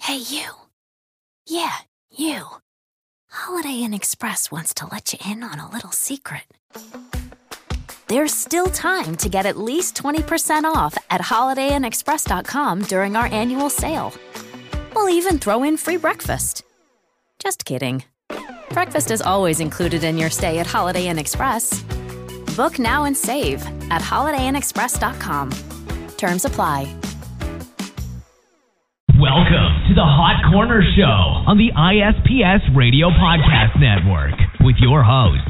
Hey, you. Yeah, you. Holiday Inn Express wants to let you in on a little secret. There's still time to get at least 20% off at holidayinexpress.com during our annual sale. We'll even throw in free breakfast. Just kidding. Breakfast is always included in your stay at Holiday Inn Express. Book now and save at holidayinexpress.com. Terms apply. Welcome to the Hot Corner Show on the ISPS Radio Podcast Network with your host,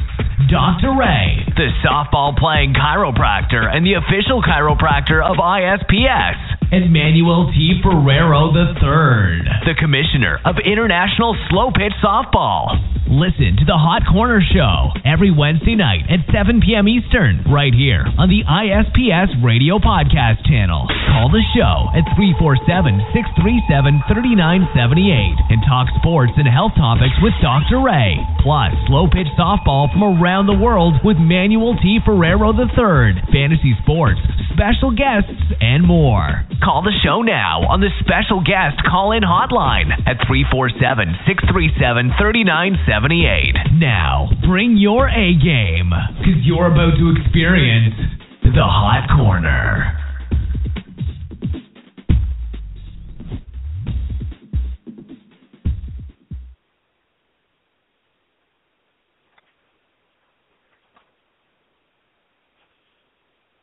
Dr. Ray, the softball playing chiropractor and the official chiropractor of ISPS, and Manuel T. Ferrero III, the commissioner of International Slow Pitch Softball. Listen to the Hot Corner Show every Wednesday night at 7 p.m. Eastern, right here on the ISPS Radio Podcast channel. Call the show at 347 637 3978 and talk sports and health topics with Dr. Ray. Plus, slow pitch softball from around the world with Manuel T. Ferrero III, fantasy sports, special guests, and more. Call the show now on the special guest call in hotline at 347 637 3978. Now, bring your A game, because you're about to experience the Hot Corner.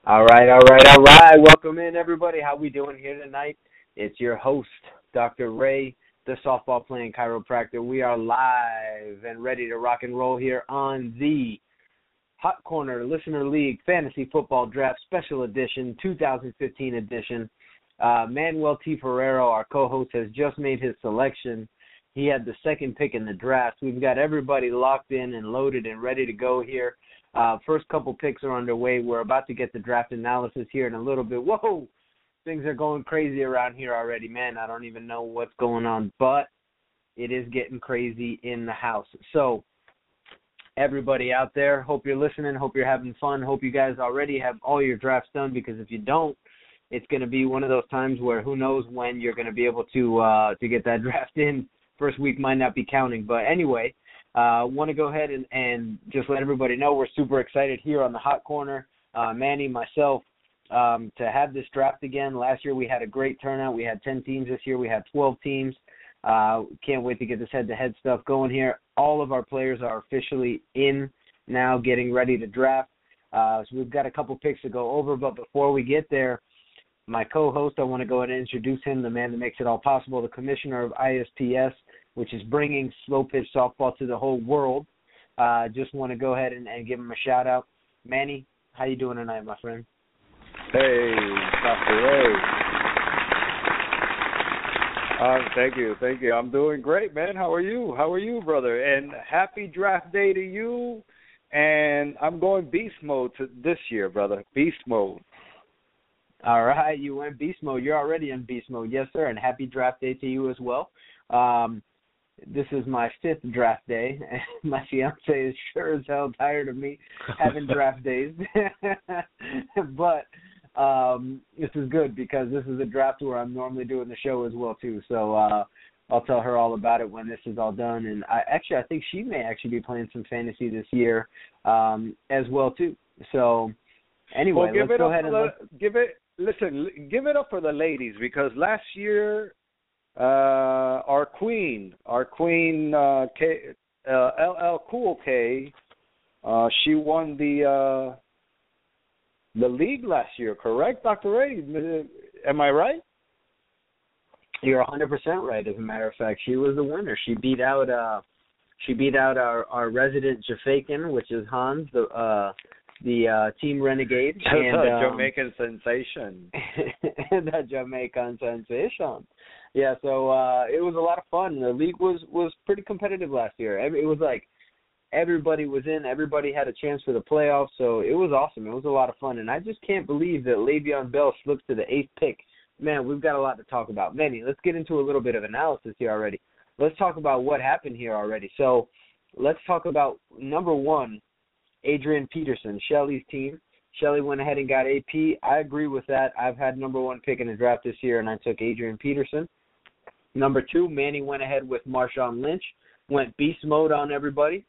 All right, all right, all right. Welcome in, everybody. How we doing here tonight? It's your host, Dr. Ray, the softball playing chiropractor. We are live and ready to rock and roll here on the Hot Corner Listener League Fantasy Football Draft Special Edition, 2015 edition. Uh, Manuel T. Ferrero, our co-host, has just made his selection. He had the second pick in the draft. We've got everybody locked in and loaded and ready to go here. Uh, first couple picks are underway. We're about to get the draft analysis here in a little bit. Whoa, things are going crazy around here already, man. I don't even know what's going on, but it is getting crazy in the house. So, everybody out there, hope you're listening. Hope you're having fun. Hope you guys already have all your drafts done because if you don't, it's going to be one of those times where who knows when you're going to be able to uh, to get that draft in. First week might not be counting, but anyway. Uh, want to go ahead and, and just let everybody know we're super excited here on the Hot Corner. Uh, Manny, myself, um, to have this draft again. Last year we had a great turnout. We had 10 teams. This year we had 12 teams. Uh, can't wait to get this head-to-head stuff going here. All of our players are officially in now, getting ready to draft. Uh, so we've got a couple picks to go over, but before we get there, my co-host, I want to go ahead and introduce him, the man that makes it all possible, the commissioner of ISPS, which is bringing slow pitch softball to the whole world. Uh, just want to go ahead and, and give him a shout out. Manny, how you doing tonight, my friend? Hey, Dr. Ray. Uh, thank you, thank you. I'm doing great, man. How are you? How are you, brother? And happy draft day to you. And I'm going beast mode to this year, brother. Beast mode. All right, you went beast mode. You're already in beast mode, yes, sir. And happy draft day to you as well. Um, this is my fifth draft day, and my fiance is sure as hell tired of me having draft days. but um this is good because this is a draft where I'm normally doing the show as well too. So uh I'll tell her all about it when this is all done. And I actually I think she may actually be playing some fantasy this year um as well too. So anyway, well, let's go ahead and the, give it listen, give it up for the ladies because last year uh our queen, our queen uh K uh LL Cool K, uh she won the uh the league last year, correct, Dr. Ray? Am I right? You're 100% right. As a matter of fact, she was the winner. She beat out uh she beat out our our resident Jafakin, which is Hans, the uh the uh team renegade and um, Jamaican sensation. the Jamaican sensation. Yeah, so uh it was a lot of fun. The league was was pretty competitive last year. It was like everybody was in, everybody had a chance for the playoffs, so it was awesome. It was a lot of fun, and I just can't believe that Le'Veon Bell slips to the eighth pick. Man, we've got a lot to talk about. Manny, let's get into a little bit of analysis here already. Let's talk about what happened here already. So let's talk about number one, Adrian Peterson, Shelly's team. Shelly went ahead and got AP. I agree with that. I've had number one pick in the draft this year, and I took Adrian Peterson. Number two, Manny went ahead with Marshawn Lynch, went beast mode on everybody.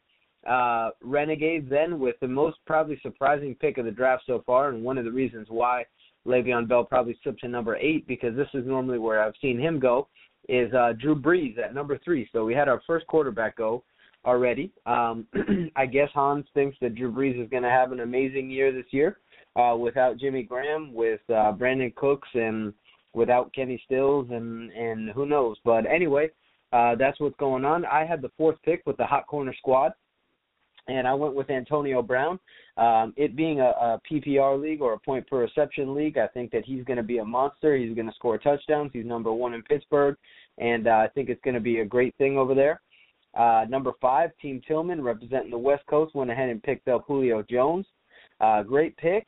Uh, Renegade then with the most probably surprising pick of the draft so far, and one of the reasons why Le'Veon Bell probably slipped to number eight because this is normally where I've seen him go is uh, Drew Brees at number three. So we had our first quarterback go already. Um, I guess Hans thinks that Drew Brees is going to have an amazing year this year uh, without Jimmy Graham, with uh, Brandin Cooks, and without Kenny Stills, and and who knows. But anyway, uh, that's what's going on. I had the fourth pick with the hot corner squad and I went with Antonio Brown. Um, it being a, a PPR league or a point per reception league, I think that he's going to be a monster. He's going to score touchdowns. He's number one in Pittsburgh, and uh, I think it's going to be a great thing over there. Uh, number five, Team Tillman, representing the West Coast, went ahead and picked up Julio Jones. Uh, great pick.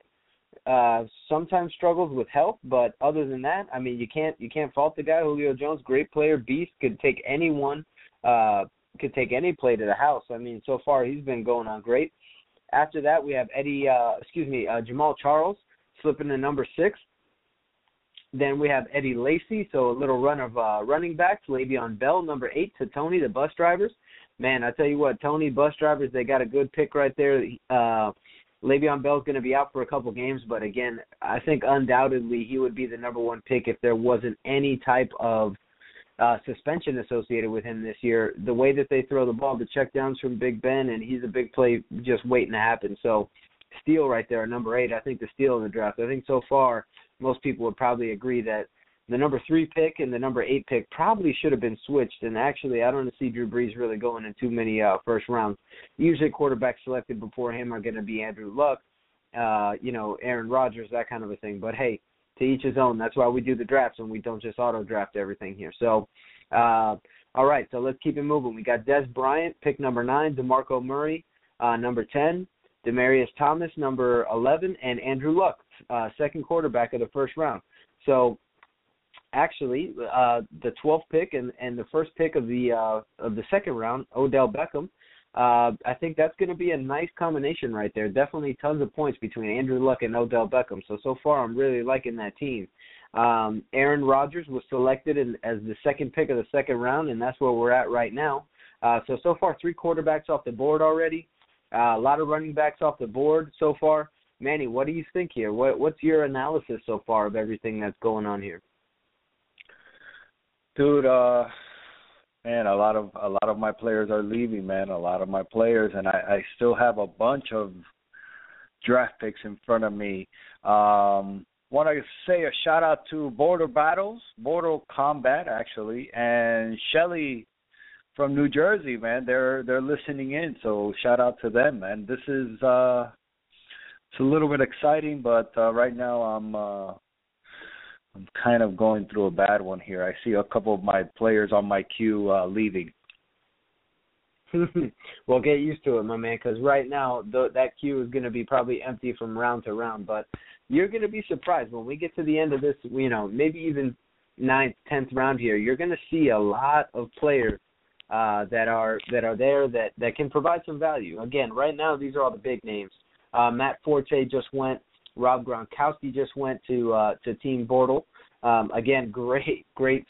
Uh, sometimes struggles with health, but other than that, I mean, you can't you can't fault the guy. Julio Jones, great player, beast, could take anyone uh, could take any play to the house. I mean, so far he's been going on great. After that, we have Eddie, uh, excuse me, uh, Jamaal Charles slipping to number six. Then we have Eddie Lacy, so a little run of uh, running backs. Le'Veon Bell, number eight, to Tony, the bus drivers. Man, I tell you what, Tony, bus drivers, they got a good pick right there. Uh, Le'Veon Bell's going to be out for a couple games, but again, I think undoubtedly he would be the number one pick if there wasn't any type of uh, suspension associated with him this year. The way that they throw the ball, the checkdowns from Big Ben, and he's a big play just waiting to happen. So, steal right there, number eight. I think the steal in the draft. I think so far most people would probably agree that the number three pick and the number eight pick probably should have been switched. And actually, I don't see Drew Brees really going in too many uh, first rounds. Usually, quarterbacks selected before him are going to be Andrew Luck, uh, you know, Aaron Rodgers, that kind of a thing. But hey, to each his own. That's why we do the drafts and we don't just auto draft everything here. So, uh, all right, so let's keep it moving. We got Dez Bryant, pick number nine, DeMarco Murray, uh, number 10, Demaryius Thomas, number 11, and Andrew Luck, uh, second quarterback of the first round. So, actually, uh, the 12th pick and, and the first pick of the uh, of the second round, Odell Beckham, uh, I think that's going to be a nice combination right there. Definitely tons of points between Andrew Luck and Odell Beckham. So so far, I'm really liking that team. Um, Aaron Rodgers was selected in, as the second pick of the second round, and that's where we're at right now. Uh, so so far, three quarterbacks off the board already. Uh, a lot of running backs off the board so far. Manny, what do you think here? What, what's your analysis so far of everything that's going on here? Dude, uh, man, a lot of a lot of my players are leaving, man. A lot of my players, and I, I still have a bunch of draft picks in front of me. Um, Want to say a shout out to Border Battles, Border Combat, actually, and Shelly from New Jersey, man. They're they're listening in, so shout out to them, man. This is uh, it's a little bit exciting, but uh, right now I'm uh, I'm kind of going through a bad one here. I see a couple of my players on my queue uh, leaving. well, get used to it, my man, because right now the, that queue is going to be probably empty from round to round. But you're going to be surprised when we get to the end of this. You know, maybe even ninth, tenth round here. You're going to see a lot of players uh, that are that are there that that can provide some value. Again, right now these are all the big names. Uh, Matt Forte just went. Rob Gronkowski just went to uh, to Team Bortle. Um, again, great great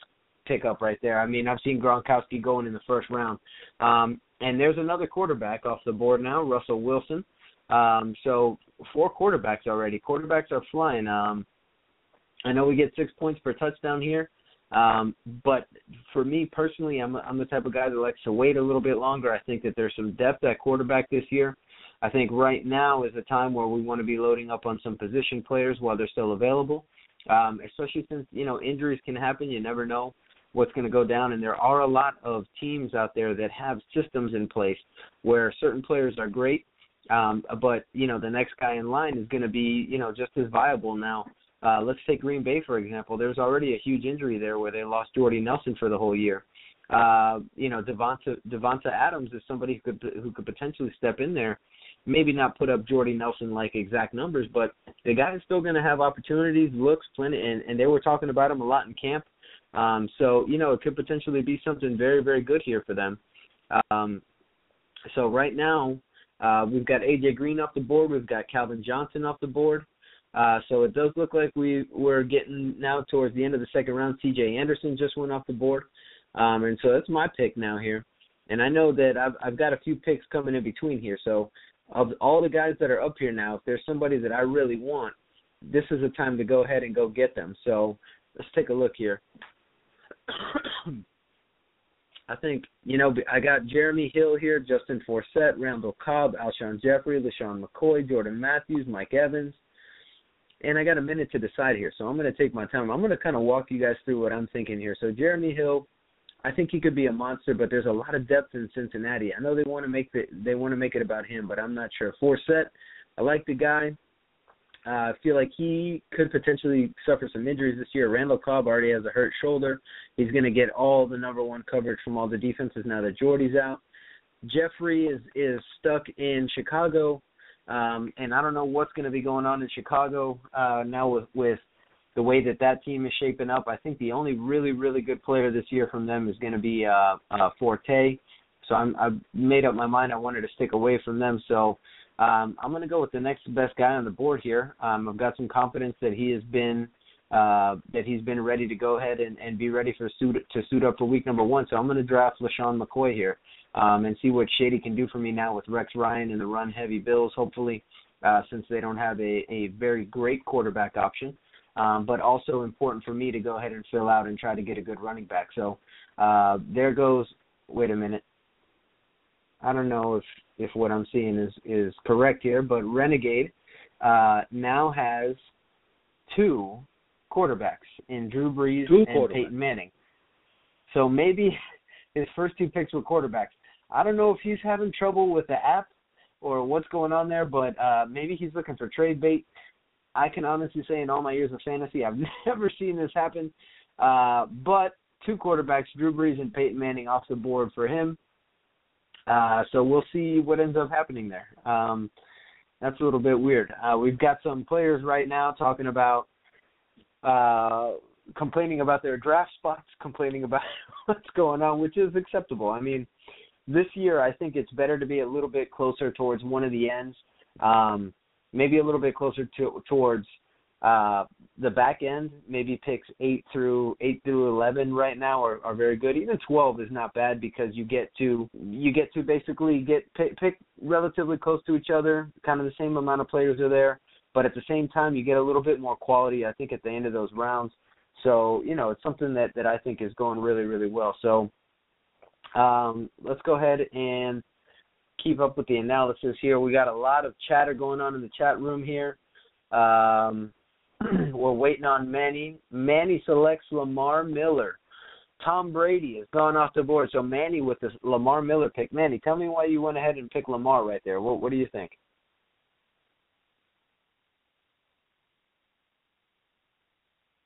pickup right there. I mean, I've seen Gronkowski going in the first round. Um, and there's another quarterback off the board now, Russell Wilson. Um, so four quarterbacks already. Quarterbacks are flying. Um, I know we get six points per touchdown here, um, but for me personally, I'm I'm the type of guy that likes to wait a little bit longer. I think that there's some depth at quarterback this year. I think right now is a time where we want to be loading up on some position players while they're still available, um, especially since you know injuries can happen. You never know what's going to go down, and there are a lot of teams out there that have systems in place where certain players are great, um, but you know the next guy in line is going to be you know just as viable now. Uh, let's take Green Bay for example. There's already a huge injury there where they lost Jordy Nelson for the whole year. Uh, you know, Davante Davante Adams is somebody who could who could potentially step in there maybe not put up Jordy Nelson like exact numbers, but the guy is still going to have opportunities, looks plenty, and, and they were talking about him a lot in camp. Um, so you know it could potentially be something very very good here for them. Um, so right now uh, we've got AJ Green off the board, we've got Calvin Johnson off the board. Uh, so it does look like we we're getting now towards the end of the second round. C.J. Anderson just went off the board, um, and so that's my pick now here. And I know that I've I've got a few picks coming in between here. So of all the guys that are up here now, if there's somebody that I really want, this is a time to go ahead and go get them. So let's take a look here. I think you know I got Jeremy Hill here, Justin Forsett, Randall Cobb, Alshon Jeffery, LeSean McCoy, Jordan Matthews, Mike Evans, and I got a minute to decide here, so I'm going to take my time. I'm going to kind of walk you guys through what I'm thinking here. So Jeremy Hill, I think he could be a monster, but there's a lot of depth in Cincinnati. I know they want to make the they want to make it about him, but I'm not sure. Forsett, I like the guy. Uh, I feel like he could potentially suffer some injuries this year. Randall Cobb already has a hurt shoulder. He's going to get all the number one coverage from all the defenses now that Jordy's out. Jeffery is is stuck in Chicago, um, and I don't know what's going to be going on in Chicago uh, now with with the way that that team is shaping up. I think the only really really good player this year from them is going to be uh, uh, Forte. So I'm I've made up my mind. I wanted to stick away from them. So um, I'm going to go with the next best guy on the board here. Um, I've got some confidence that he has been uh, that he's been ready to go ahead and, and be ready for suit to suit up for week number one. So I'm going to draft LeSean McCoy here um, and see what Shady can do for me now with Rex Ryan and the run heavy Bills. Hopefully, uh, since they don't have a, a very great quarterback option. Um, but also important for me to go ahead and fill out and try to get a good running back. So uh, there goes. Wait a minute. I don't know if if what I'm seeing is is correct here, but Renegade uh, now has two quarterbacks in Drew Brees two and Peyton Manning. So maybe his first two picks were quarterbacks. I don't know if he's having trouble with the app or what's going on there, but uh, maybe he's looking for trade bait. I can honestly say in all my years of fantasy, I've never seen this happen. Uh, but two quarterbacks, Drew Brees and Peyton Manning, off the board for him. Uh, so we'll see what ends up happening there. Um, that's a little bit weird. Uh, we've got some players right now talking about uh, complaining about their draft spots, complaining about what's going on, which is acceptable. I mean, this year I think it's better to be a little bit closer towards one of the ends, um, maybe a little bit closer to, towards uh, the back end, maybe picks eight through eight through eleven right now are, are very good. Even twelve is not bad because you get to you get to basically get pick, pick relatively close to each other. Kind of the same amount of players are there, but at the same time you get a little bit more quality. I think at the end of those rounds. So you know it's something that that I think is going really really well. So um, let's go ahead and keep up with the analysis here. We got a lot of chatter going on in the chat room here. Um, we're waiting on Manny. Manny selects Lamar Miller. Tom Brady has gone off the board. So Manny with this Lamar Miller pick. Manny, tell me why you went ahead and picked Lamar right there. What what do you think?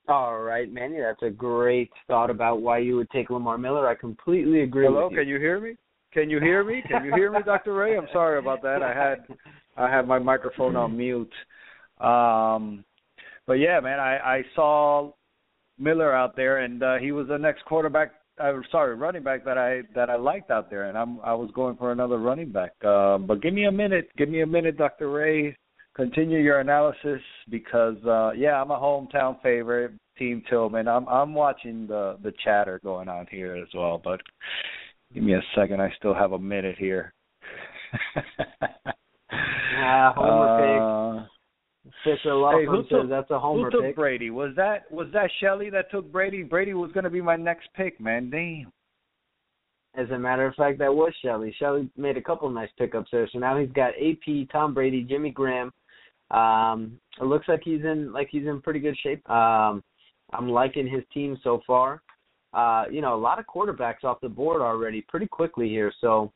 All right, Manny, that's a great thought about why you would take Lamar Miller. I completely agree Hello, with you. can you hear me? Can you hear me? Can you hear me, Dr. Ray? I'm sorry about that. I had I had my microphone on mute. Um but yeah, man, I I saw Miller out there, and uh, he was the next quarterback. Uh, sorry, running back that I that I liked out there, and I'm I was going for another running back. Uh, but give me a minute, give me a minute, Dr. Ray. Continue your analysis because uh, yeah, I'm a hometown favorite, Team Tillman. I'm I'm watching the the chatter going on here as well. But give me a second, I still have a minute here. Ah, homer uh, Fisher Law Hey, who Firm took- that's a homer Who took pick. Brady? Was that was that Shelley that took Brady? Brady was going to be my next pick, man. Damn. As a matter of fact, that was Shelley. Shelley made a couple nice pickups there. So now he's got AP, Tom Brady, Jimmy Graham. Um, it looks like he's in like he's in pretty good shape. Um, I'm liking his team so far. Uh, you know, a lot of quarterbacks off the board already pretty quickly here. So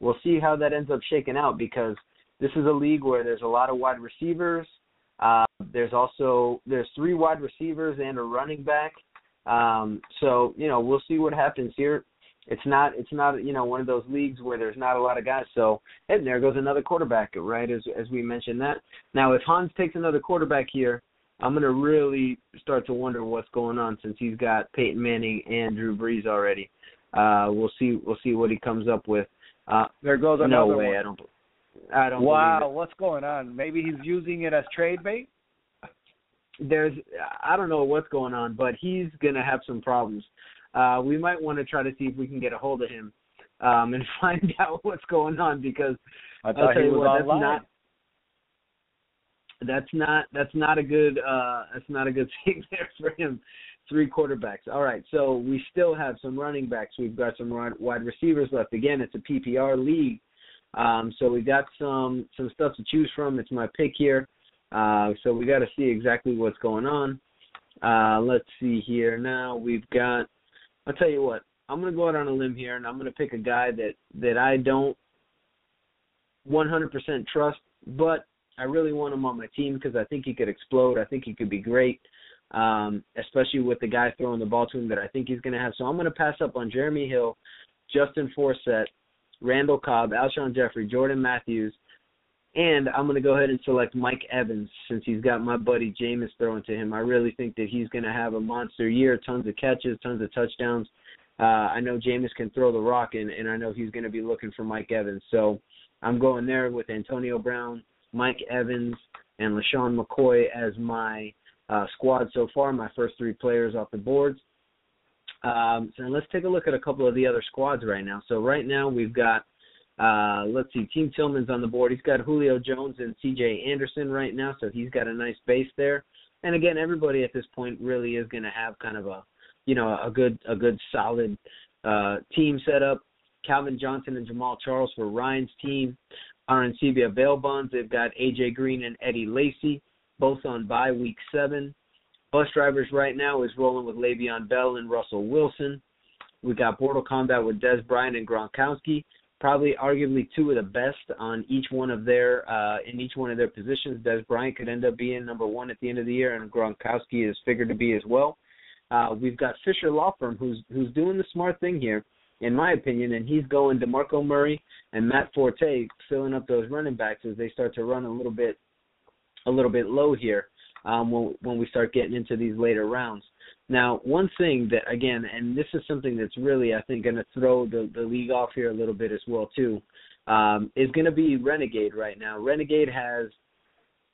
we'll see how that ends up shaking out because this is a league where there's a lot of wide receivers. Uh, there's also there's three wide receivers and a running back. Um, so you know we'll see what happens here. It's not it's not you know one of those leagues where there's not a lot of guys. So and there goes another quarterback, right? As as we mentioned that. Now if Hans takes another quarterback here, I'm gonna really start to wonder what's going on since he's got Peyton Manning and Drew Brees already. Uh, we'll see we'll see what he comes up with. Uh, There goes another no way, one. I don't. I don't. Wow, what's going on? Maybe he's using it as trade bait. there's I don't know what's going on, but he's gonna have some problems. Uh, we might want to try to see if we can get a hold of him um, and find out what's going on because I thought he was what, online. That's not, that's not that's not a good uh that's not a good thing there for him. Three quarterbacks. All right, so we still have some running backs. We've got some wide receivers left. Again, it's a PPR league, um, so we've got some some stuff to choose from. It's my pick here, uh, so we got to see exactly what's going on. Uh, let's see here. Now we've got. I'll tell you what. I'm gonna go out on a limb here, and I'm gonna pick a guy that that I don't 100% trust, but I really want him on my team because I think he could explode. I think he could be great, um, especially with the guy throwing the ball to him that I think he's going to have. So I'm going to pass up on Jeremy Hill, Justin Forsett, Randall Cobb, Alshon Jeffery, Jordan Matthews, and I'm going to go ahead and select Mike Evans since he's got my buddy Jameis throwing to him. I really think that he's going to have a monster year, tons of catches, tons of touchdowns. Uh, I know Jameis can throw the rock, and, and I know he's going to be looking for Mike Evans. So I'm going there with Antonio Brown, Mike Evans, and LeSean McCoy as my uh, squad so far, my first three players off the boards. Um, so let's take a look at a couple of the other squads right now. So right now we've got, uh, let's see, Team Tillman's on the board. He's got Julio Jones and C.J. Anderson right now, so he's got a nice base there. And again, everybody at this point really is going to have kind of a, you know, a good, a good solid uh, team set up. Calvin Johnson and Jamaal Charles for Ryan's team. Arencibia bail bonds. They've got AJ Green and Eddie Lacy, both on bye week seven. Bus drivers right now is rolling with Le'Veon Bell and Russell Wilson. We got Portal Combat with Dez Bryant and Gronkowski. Probably, arguably, two of the best on each one of their uh, in each one of their positions. Dez Bryant could end up being number one at the end of the year, and Gronkowski is figured to be as well. Uh, we've got Fisher Law Firm, who's who's doing the smart thing here in my opinion, and he's going DeMarco Murray and Matt Forte filling up those running backs as they start to run a little bit a little bit low here um, when when we start getting into these later rounds. Now, one thing that again, and this is something that's really I think going to throw the the league off here a little bit as well too, um, is going to be Renegade right now. Renegade has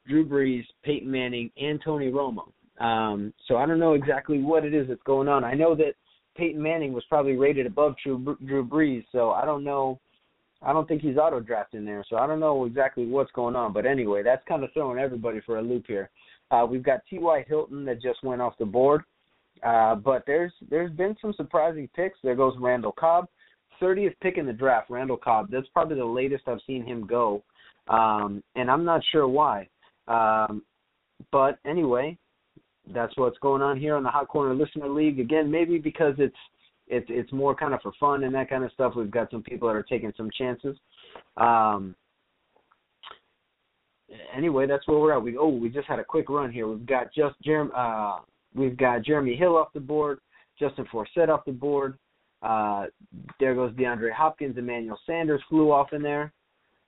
Drew Brees, Peyton Manning, and Tony Romo. Um, so I don't know exactly what it is that's going on. I know that Peyton Manning was probably rated above Drew, Drew Brees, so I don't know. I don't think he's auto drafting there, so I don't know exactly what's going on. But anyway, that's kind of throwing everybody for a loop here. Uh, we've got T.Y. Hilton that just went off the board, uh, but there's there's been some surprising picks. There goes Randall Cobb, 30th pick in the draft. Randall Cobb. That's probably the latest I've seen him go, um, and I'm not sure why. Um, but anyway, that's what's going on here on the Hot Corner Listener League. Again, maybe because it's it's it's more kind of for fun and that kind of stuff. We've got some people that are taking some chances. Um, anyway, that's where we're at. We oh we just had a quick run here. We've got just Jeremy uh, we've got Jeremy Hill off the board, Justin Forsett off the board. Uh, there goes DeAndre Hopkins, Emmanuel Sanders flew off in there.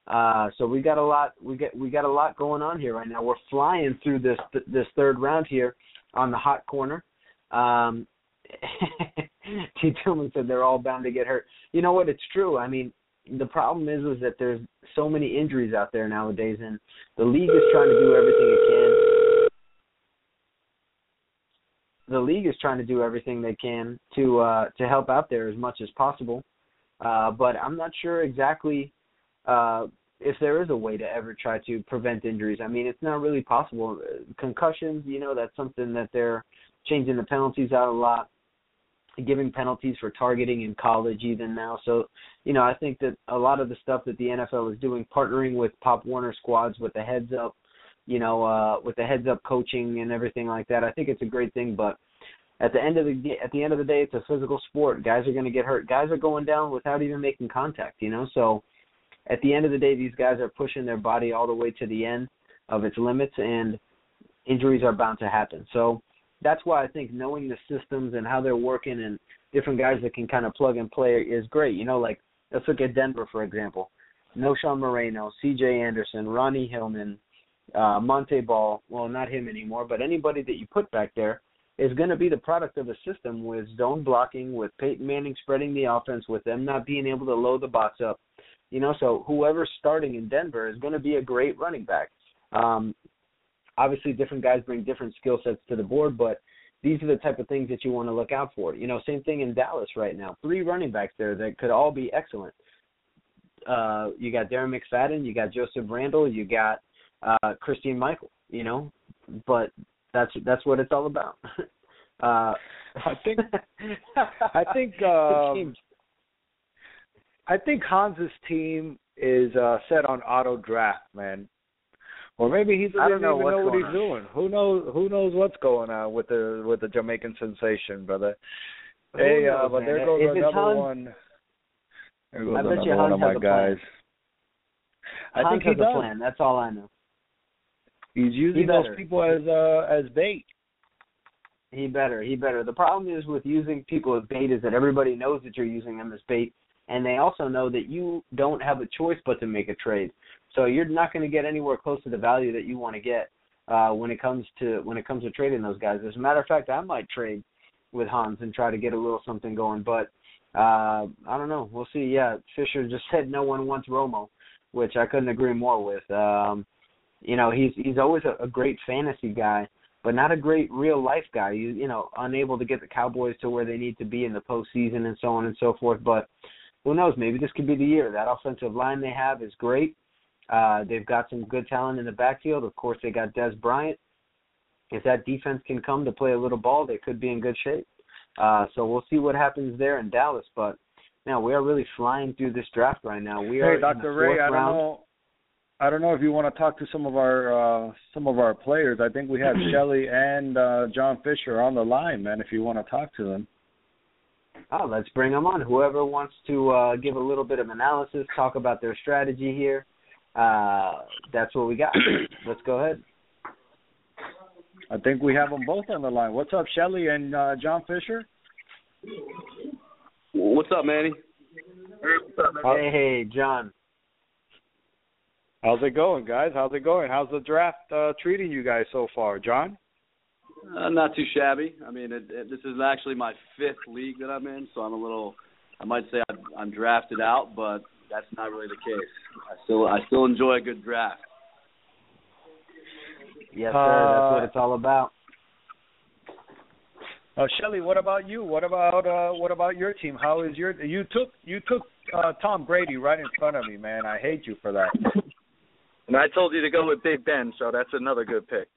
Uh, so we got a lot we get we got a lot going on here right now. We're flying through this this third round here on the hot corner. Um, T. Tillman said they're all bound to get hurt. You know what? It's true. I mean, the problem is is that there's so many injuries out there nowadays, and the league is trying to do everything it can. The league is trying to do everything they can to uh, to help out there as much as possible, uh, but I'm not sure exactly uh, if there is a way to ever try to prevent injuries. I mean, it's not really possible. Concussions, you know, that's something that they're changing the penalties out a lot, giving penalties for targeting in college even now. So, you know, I think that a lot of the stuff that the NFL is doing, partnering with Pop Warner squads with the heads up, you know, uh, with the heads up coaching and everything like that, I think it's a great thing. But at the end of the at the end of the day, it's a physical sport. Guys are going to get hurt. Guys are going down without even making contact. You know, so at the end of the day, these guys are pushing their body all the way to the end of its limits, and injuries are bound to happen. So that's why I think knowing the systems and how they're working and different guys that can kind of plug and play is great. You know, like let's look at Denver for example. Knowshon Moreno, C.J. Anderson, Ronnie Hillman, uh, Montee Ball. Well, not him anymore, but anybody that you put back there is going to be the product of a system with zone blocking, with Peyton Manning spreading the offense, with them not being able to load the box up, you know, so whoever's starting in Denver is going to be a great running back. Um, obviously different guys bring different skill sets to the board, but these are the type of things that you want to look out for. You know, same thing in Dallas right now. Three running backs there that could all be excellent. Uh, you got Darren McFadden, you got Joseph Randle, you got uh, Christine Michael. You know, but that's that's what it's all about. uh, I think I think um, I think Hans's team is uh, set on auto draft, man. Or maybe he doesn't even know, know what he's on. doing. Who knows? Who knows what's going on with the with the Jamaican sensation, brother? Who hey, knows, uh, but there goes if another one. There goes I bet you Hans one of my guys. I Hans think he does. plan. That's all I know. He's using he those people as uh as bait. He better. He better. The problem is with using people as bait is that everybody knows that you're using them as bait, and they also know that you don't have a choice but to make a trade. So you're not going to get anywhere close to the value that you want to get uh, when it comes to when it comes to trading those guys. As a matter of fact, I might trade with Hans and try to get a little something going, but uh, I don't know. We'll see. Yeah, Fisher just said no one wants Romo, which I couldn't agree more with. Um, you know, he's he's always a, a great fantasy guy, but not a great real life guy. You you know, unable to get the Cowboys to where they need to be in the postseason and so on and so forth. But who knows? Maybe this could be the year. That offensive line they have is great. Uh, they've got some good talent in the backfield. Of course, they got Dez Bryant. If that defense can come to play a little ball, they could be in good shape. Uh, so we'll see what happens there in Dallas. But now we are really flying through this draft right now. We are hey, Dr. Ray, I don't round. know. I don't know if you want to talk to some of our uh, some of our players. I think we have Shelly and uh, John Fisher on the line, man. If you want to talk to them. Oh, let's bring them on. Whoever wants to uh, give a little bit of analysis, talk about their strategy here uh, that's what we got. Let's go ahead. I think we have them both on the line. What's up, Shelly and uh, John Fisher? What's up, Manny? Hey, hey, John. How's it going, guys? How's it going? How's the draft uh, treating you guys so far, John? Uh, not too shabby. I mean, it, it, this is actually my fifth league that I'm in, so I'm a little. I might say I'm, I'm drafted out, but that's not really the case. I still I still enjoy a good draft. Yes, sir. Uh, that's what it's all about. Uh, Shelly, what about you? What about uh, what about your team? How is your you took you took uh, Tom Brady right in front of me, man. I hate you for that. And I told you to go with Big Ben, so that's another good pick.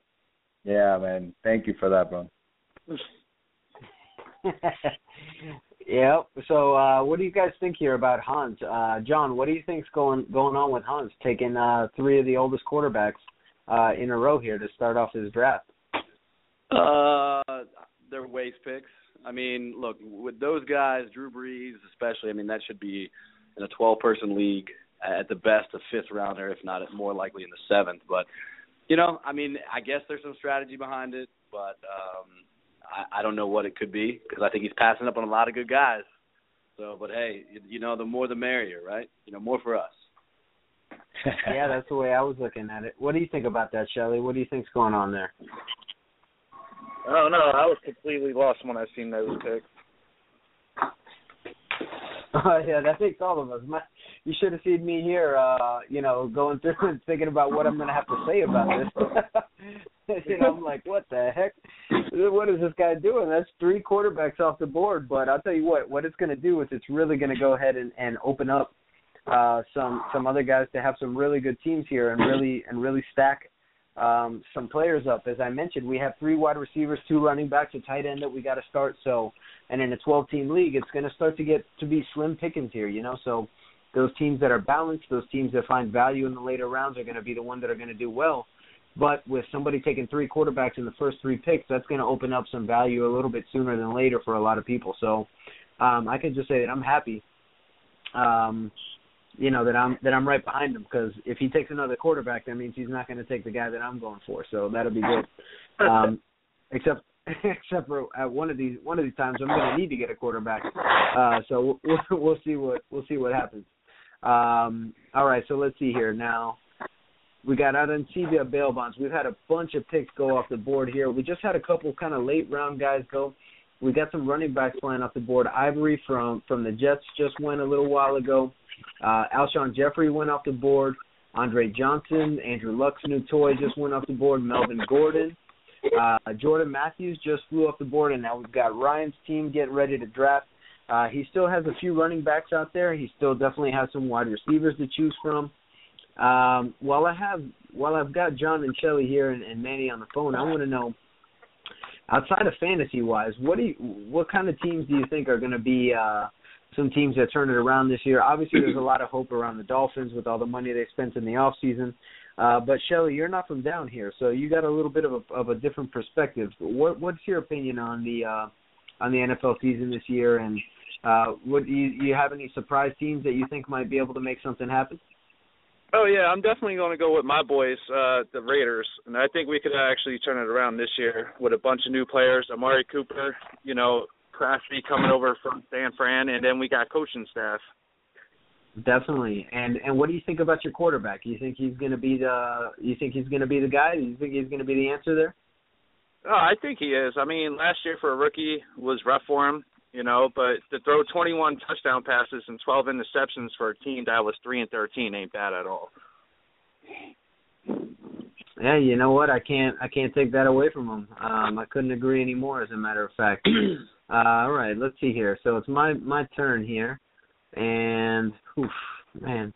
Yeah, man. Thank you for that, bro. Yep. So, uh, what do you guys think here about Hans? Uh, John, what do you think's going going on with Hans taking uh, three of the oldest quarterbacks uh, in a row here to start off his draft? Uh, they're waste picks. I mean, look, with those guys, Drew Brees especially. I mean, that should be in a 12-person league at the best, a fifth rounder, if not more likely in the seventh. But you know, I mean, I guess there's some strategy behind it, but um, I, I don't know what it could be because I think he's passing up on a lot of good guys. So, but hey, you, you know, the more the merrier, right? You know, more for us. yeah, that's the way I was looking at it. What do you think about that, Shelly? What do you think's going on there? Oh don't. I was completely lost when I seen those picks. Oh yeah, that takes all of us. My, you should have seen me here, uh, you know, going through and thinking about what I'm going to have to say about this. you know, I'm like, what the heck? What is this guy doing? That's three quarterbacks off the board. But I'll tell you what, what it's going to do is it's really going to go ahead and, and open up uh, some some other guys to have some really good teams here and really and really stack um, some players up. As I mentioned, we have three wide receivers, two running backs, a tight end that we got to start. So, and in a 12 team league, it's going to start to get to be slim pickings here. You know, so those teams that are balanced, those teams that find value in the later rounds are going to be the ones that are going to do well. But with somebody taking three quarterbacks in the first three picks, that's going to open up some value a little bit sooner than later for a lot of people. So um, I can just say that I'm happy, um, you know, that I'm that I'm right behind him because if he takes another quarterback, that means he's not going to take the guy that I'm going for. So that'll be good. Um, except except for at one of these one of these times, I'm going to need to get a quarterback. Uh, so we'll, we'll see what we'll see what happens. Um, all right, so let's see here now. We got Arencibia bail bonds. We've had a bunch of picks go off the board here. We just had a couple kind of late round guys go. We got some running backs flying off the board. Ivory from from the Jets just went a little while ago. Uh, Alshon Jeffery went off the board. Andre Johnson, Andrew Luck's new toy just went off the board. Melvin Gordon, uh, Jordan Matthews just flew off the board, and now we've got Ryan's team getting ready to draft. Uh, he still has a few running backs out there. He still definitely has some wide receivers to choose from. Um, while I have while I've got John and Shelly here and, and Manny on the phone, I want to know outside of fantasy wise, what do you, what kind of teams do you think are going to be uh, some teams that turn it around this year? Obviously, there's a lot of hope around the Dolphins with all the money they spent in the off season. Uh, but Shelly, you're not from down here, so you got a little bit of a, of a different perspective. What, what's your opinion on the uh, on the NFL season this year, and uh, what you you have any surprise teams that you think might be able to make something happen? Oh yeah, I'm definitely going to go with my boys, uh, the Raiders, and I think we could actually turn it around this year with a bunch of new players. Amari Cooper, you know, Crabtree coming over from San Fran, and then we got coaching staff. Definitely. And and what do you think about your quarterback? You think he's going to be the you think he's going to be the guy? Do you think he's going to be the answer there? Oh, I think he is. I mean, last year for a rookie was rough for him you know. But to throw 21 touchdown passes and 12 interceptions for a team that was three and 13 ain't bad at all. Yeah, you know what? I can't I can't take that away from him. Um, I couldn't agree anymore. As a matter of fact. uh, all right, let's see here. So it's my my turn here, and oof, man,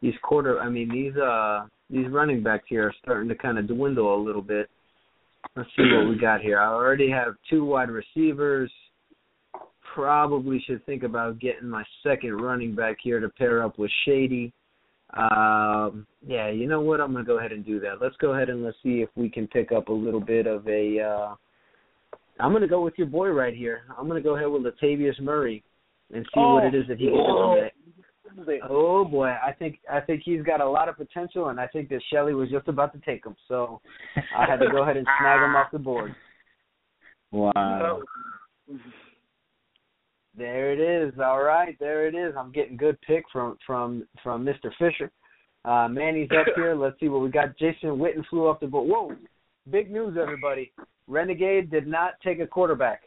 these quarter. I mean these uh these running backs here are starting to kind of dwindle a little bit. Let's see what we got here. I already have two wide receivers probably should think about getting my second running back here to pair up with Shady. Um, yeah, you know what? I'm gonna go ahead and do that. Let's go ahead and let's see if we can pick up a little bit of a. Uh, I'm gonna go with your boy right here. I'm gonna go ahead with Latavius Murray and see oh. what it is that he can do. Oh boy, I think I think he's got a lot of potential, and I think that Shelly was just about to take him, so I had to go ahead and snag him off the board. Wow. There it is. All right, there it is. I'm getting good pick from from from Mr. Fisher. Uh, Manny's up here. Let's see what we got. Jason Witten flew off the board. Whoa! Big news, everybody. Renegade did not take a quarterback.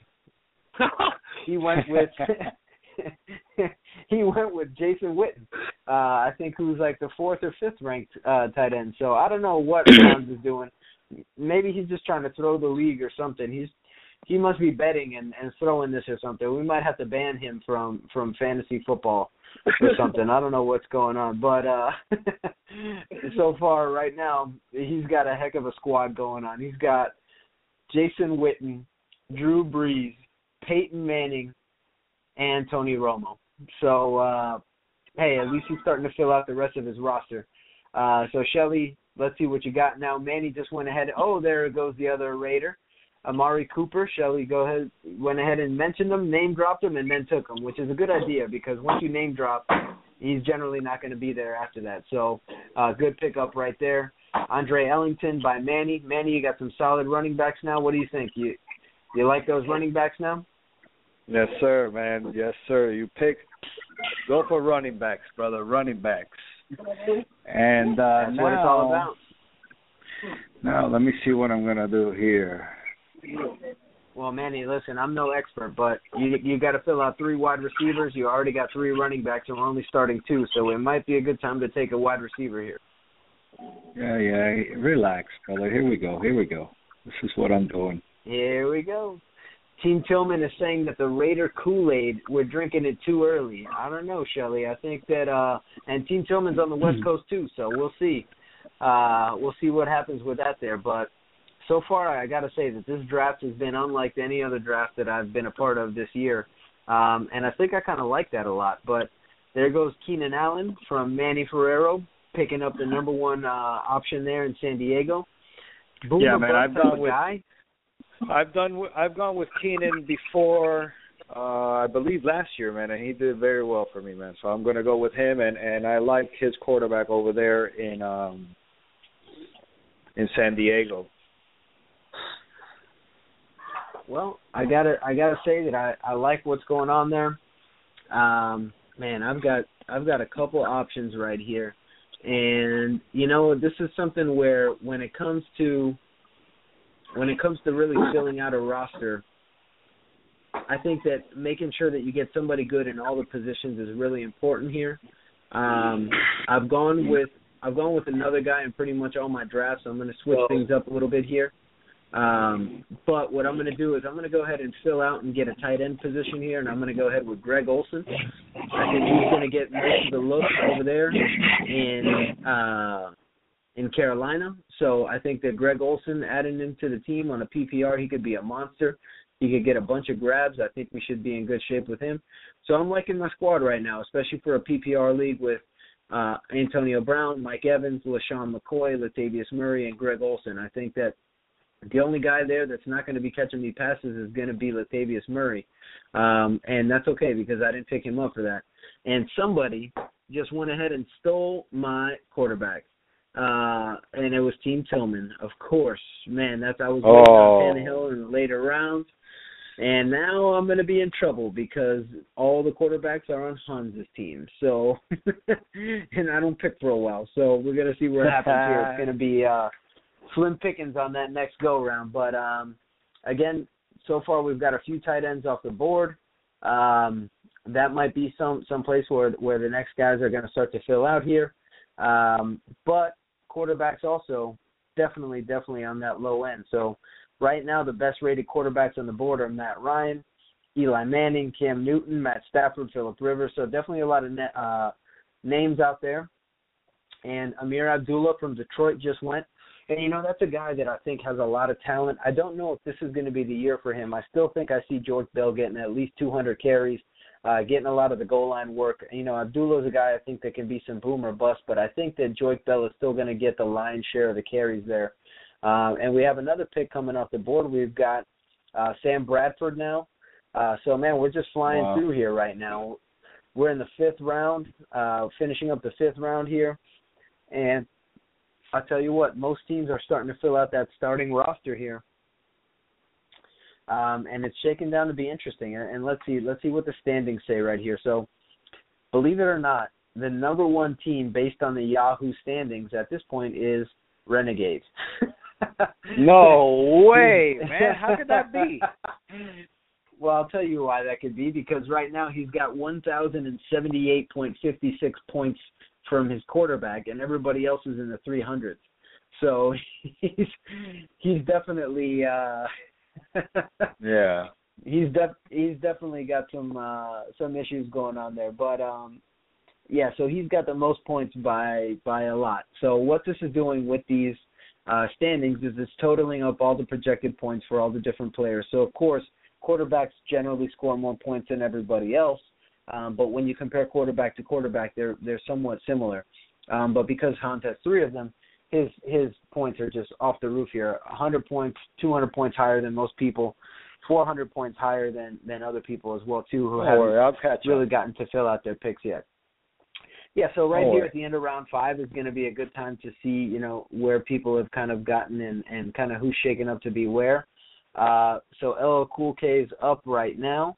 he went with he went with Jason Witten. Uh, I think who's like the fourth or fifth ranked uh, tight end. So I don't know what Rams is doing. Maybe he's just trying to throw the league or something. He's he must be betting and and throwing this or something. We might have to ban him from from fantasy football or something. I don't know what's going on, but uh so far right now he's got a heck of a squad going on. He's got Jason Witten, Drew Brees, Peyton Manning, and Tony Romo. So uh hey, at least he's starting to fill out the rest of his roster. Uh so Shelly, let's see what you got now. Manny just went ahead. Oh, there goes the other Raider. Amari Cooper. Shelly go ahead went ahead and mentioned him, name dropped him, and then took him, which is a good idea because once you name drop, he's generally not going to be there after that. So, uh, good pickup right there. Andre Ellington by Manny. Manny, you got some solid running backs now. What do you think? You you like those running backs now? Yes, sir, man. Yes, sir. You pick go for running backs, brother. Running backs. And uh, that's now, what it's all about. Now, let me see what I'm gonna do here. Well, Manny, listen, I'm no expert, but you you got to fill out three wide receivers. You already got three running backs, and we're only starting two, so it might be a good time to take a wide receiver here. Yeah, yeah. Relax, brother. Here we go. Here we go. This is what I'm doing. Here we go. Team Tillman is saying that the Raider Kool-Aid we're drinking it too early. I don't know, Shelly. I think that uh and Team Tillman's on the West Coast too, so we'll see. Uh we'll see what happens with that there, but so far, I got to say that this draft has been unlike any other draft that I've been a part of this year, um, and I think I kind of like that a lot. But there goes Keenan Allen from Manny Ferrero, picking up the number one uh, option there in San Diego. Boom yeah, man, I've gone with guy. I've done I've gone with Keenan before. Uh, I believe last year, man, and he did very well for me, man. So I'm going to go with him, and and I like his quarterback over there in um in San Diego. Well, I gotta I gotta say that I I like what's going on there. Um, man, I've got I've got a couple options right here, and you know this is something where when it comes to when it comes to really filling out a roster, I think that making sure that you get somebody good in all the positions is really important here. Um, I've gone with I've gone with another guy in pretty much all my drafts. So I'm going to switch Well- things up a little bit here. Um, but what I'm going to do is I'm going to go ahead and fill out and get a tight end position here, and I'm going to go ahead with Greg Olsen. I think he's going to get most of the looks over there in uh, in Carolina. So I think that Greg Olsen adding him to the team on a PPR, he could be a monster. He could get a bunch of grabs. I think we should be in good shape with him. So I'm liking my squad right now, especially for a PPR league with uh, Antonio Brown, Mike Evans, LeSean McCoy, Latavius Murray, and Greg Olson. I think that the only guy there that's not going to be catching me passes is going to be Latavius Murray, um, and that's okay because I didn't pick him up for that. And somebody just went ahead and stole my quarterback, uh, and it was Team Tillman, of course. Man, that's I was Oh. Tannehill in the later rounds. And now I'm going to be in trouble because all the quarterbacks are on Hans's team. So, and I don't pick for a while. So we're going to see what happens here. It's going to be uh, slim pickings on that next go round. But um, again, so far we've got a few tight ends off the board. Um, that might be some some place where where the next guys are going to start to fill out here. Um, but quarterbacks also definitely definitely on that low end. So right now the best rated quarterbacks on the board are Matt Ryan, Eli Manning, Cam Newton, Matt Stafford, Philip Rivers. So definitely a lot of net, uh, names out there. And Ameer Abdullah from Detroit just went. And you know that's a guy that I think has a lot of talent. I don't know if this is going to be the year for him. I still think I see Joique Bell getting at least 200 carries, uh, getting a lot of the goal line work. You know Abdullah's a guy I think that can be some boom or bust, but I think that Joique Bell is still going to get the lion's share of the carries there. Um, and we have another pick coming off the board. We've got uh, Sam Bradford now. Uh, so man, we're just flying Wow. through here right now. We're in the fifth round, uh, finishing up the fifth round here, and I'll tell you what, most teams are starting to fill out that starting roster here. Um, and it's shaking down to be interesting. And, and let's see, let's see what the standings say right here. So, believe it or not, the number one team based on the Yahoo standings at this point is Renegades. No way, man. How could that be? Well, I'll tell you why that could be because right now he's got 1,078.56 points from his quarterback, and everybody else is in the 300s. So he's he's definitely uh, Yeah. he's def- he's definitely got some uh some issues going on there but um yeah so he's got the most points by by a lot so what this is doing with these uh standings is it's totaling up all the projected points for all the different players so of course quarterbacks generally score more points than everybody else um but when you compare quarterback to quarterback they're they're somewhat similar um but because Hans has three of them his his points are just off the roof here 100 points 200 points higher than most people 400 points higher than than other people as well too who Don't haven't worry, I'll catch really gotten to fill out their picks yet. Yeah, so right Don't here at the end of round five is going to be a good time to see, you know, where people have kind of gotten and and kind of who's shaken up to be where. Uh, so LL Cool K is up right now.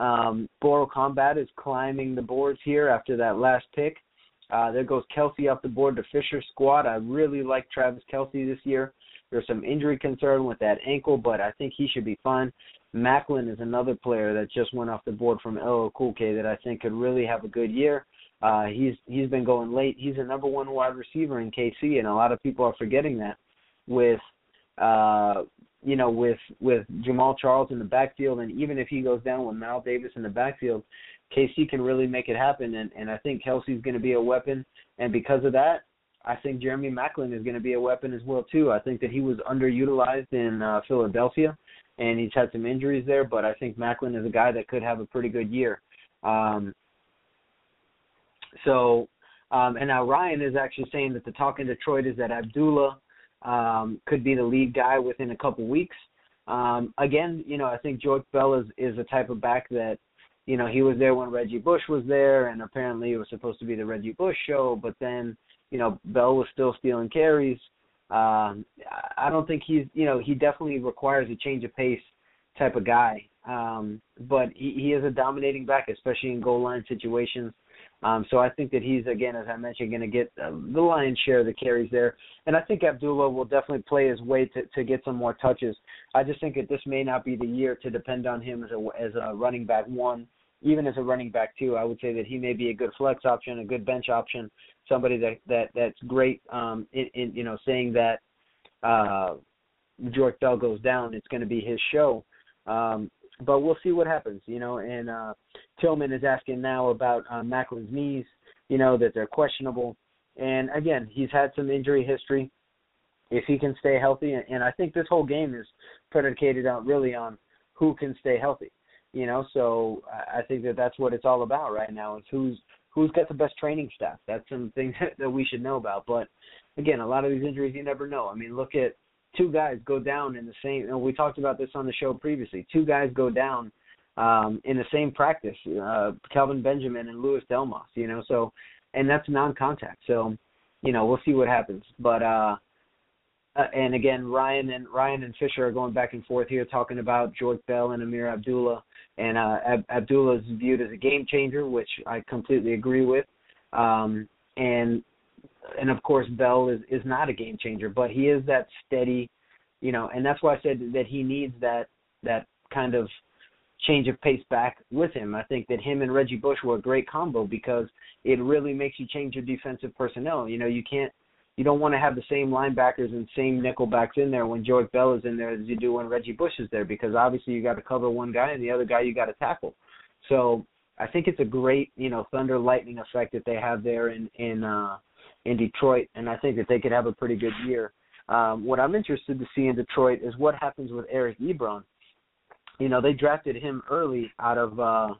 Um, Boro Combat is climbing the boards here after that last pick. Uh, there goes Kelce off the board to Fisher squad. I really like Travis Kelce this year. There's some injury concern with that ankle, but I think he should be fine. Maclin is another player that just went off the board from LL Cool K that I think could really have a good year. Uh, he's he's been going late. He's a number one wide receiver in KC, and a lot of people are forgetting that. With uh, you know, with with Jamaal Charles in the backfield, and even if he goes down with Mal Davis in the backfield, KC can really make it happen. And and I think Kelce's going to be a weapon, and because of that, I think Jeremy Maclin is going to be a weapon as well too. I think that he was underutilized in uh, Philadelphia, and he's had some injuries there. But I think Maclin is a guy that could have a pretty good year. Um, so, um, and now Ryan is actually saying that the talk in Detroit is that Abdullah um, could be the lead guy within a couple weeks. Um, again, you know, I think Joique Bell is is a type of back that, you know, he was there when Reggie Bush was there, and apparently it was supposed to be the Reggie Bush show, but then, you know, Bell was still stealing carries. Um, I don't think he's, you know, he definitely requires a change of pace type of guy. Um, but he, he is a dominating back, especially in goal line situations. Um, so I think that he's again, as I mentioned, going to get uh, the lion's share of the carries there, and I think Abdullah will definitely play his way to to get some more touches. I just think that this may not be the year to depend on him as a as a running back one even as a running back too, I would say that he may be a good flex option, a good bench option, somebody that that that's great. Um, in, in you know saying that uh, Joique Bell goes down, it's going to be his show. Um, but we'll see what happens, you know. And uh, Tillman is asking now about uh, Maclin's knees, you know, that they're questionable. And again, he's had some injury history. If he can stay healthy, and I think this whole game is predicated on really on who can stay healthy you know so i think that that's what it's all about right now is who's who's got the best training staff that's some things that we should know about but again a lot of these injuries you never know i mean look at two guys go down in the same and we talked about this on the show previously two guys go down um in the same practice uh kelvin benjamin and louis delmas you know so and that's non contact so you know we'll see what happens but uh uh, and again, Ryan and Ryan and Fisher are going back and forth here, talking about Joique Bell and Ameer Abdullah. And uh, Ab- Abdullah is viewed as a game changer, which I completely agree with. Um, and and of course, Bell is is not a game changer, but he is that steady, you know. And that's why I said that he needs that that kind of change of pace back with him. I think that him and Reggie Bush were a great combo because it really makes you change your defensive personnel. You know, you can't you don't want to have the same linebackers and same nickelbacks in there when Joique Bell is in there as you do when Reggie Bush is there because obviously you got to cover one guy and the other guy you got to tackle. So I think it's a great you know thunder lightning effect that they have there in in uh, in Detroit, and I think that they could have a pretty good year. Um, what I'm interested to see in Detroit is what happens with Eric Ebron. You know, they drafted him early out of uh,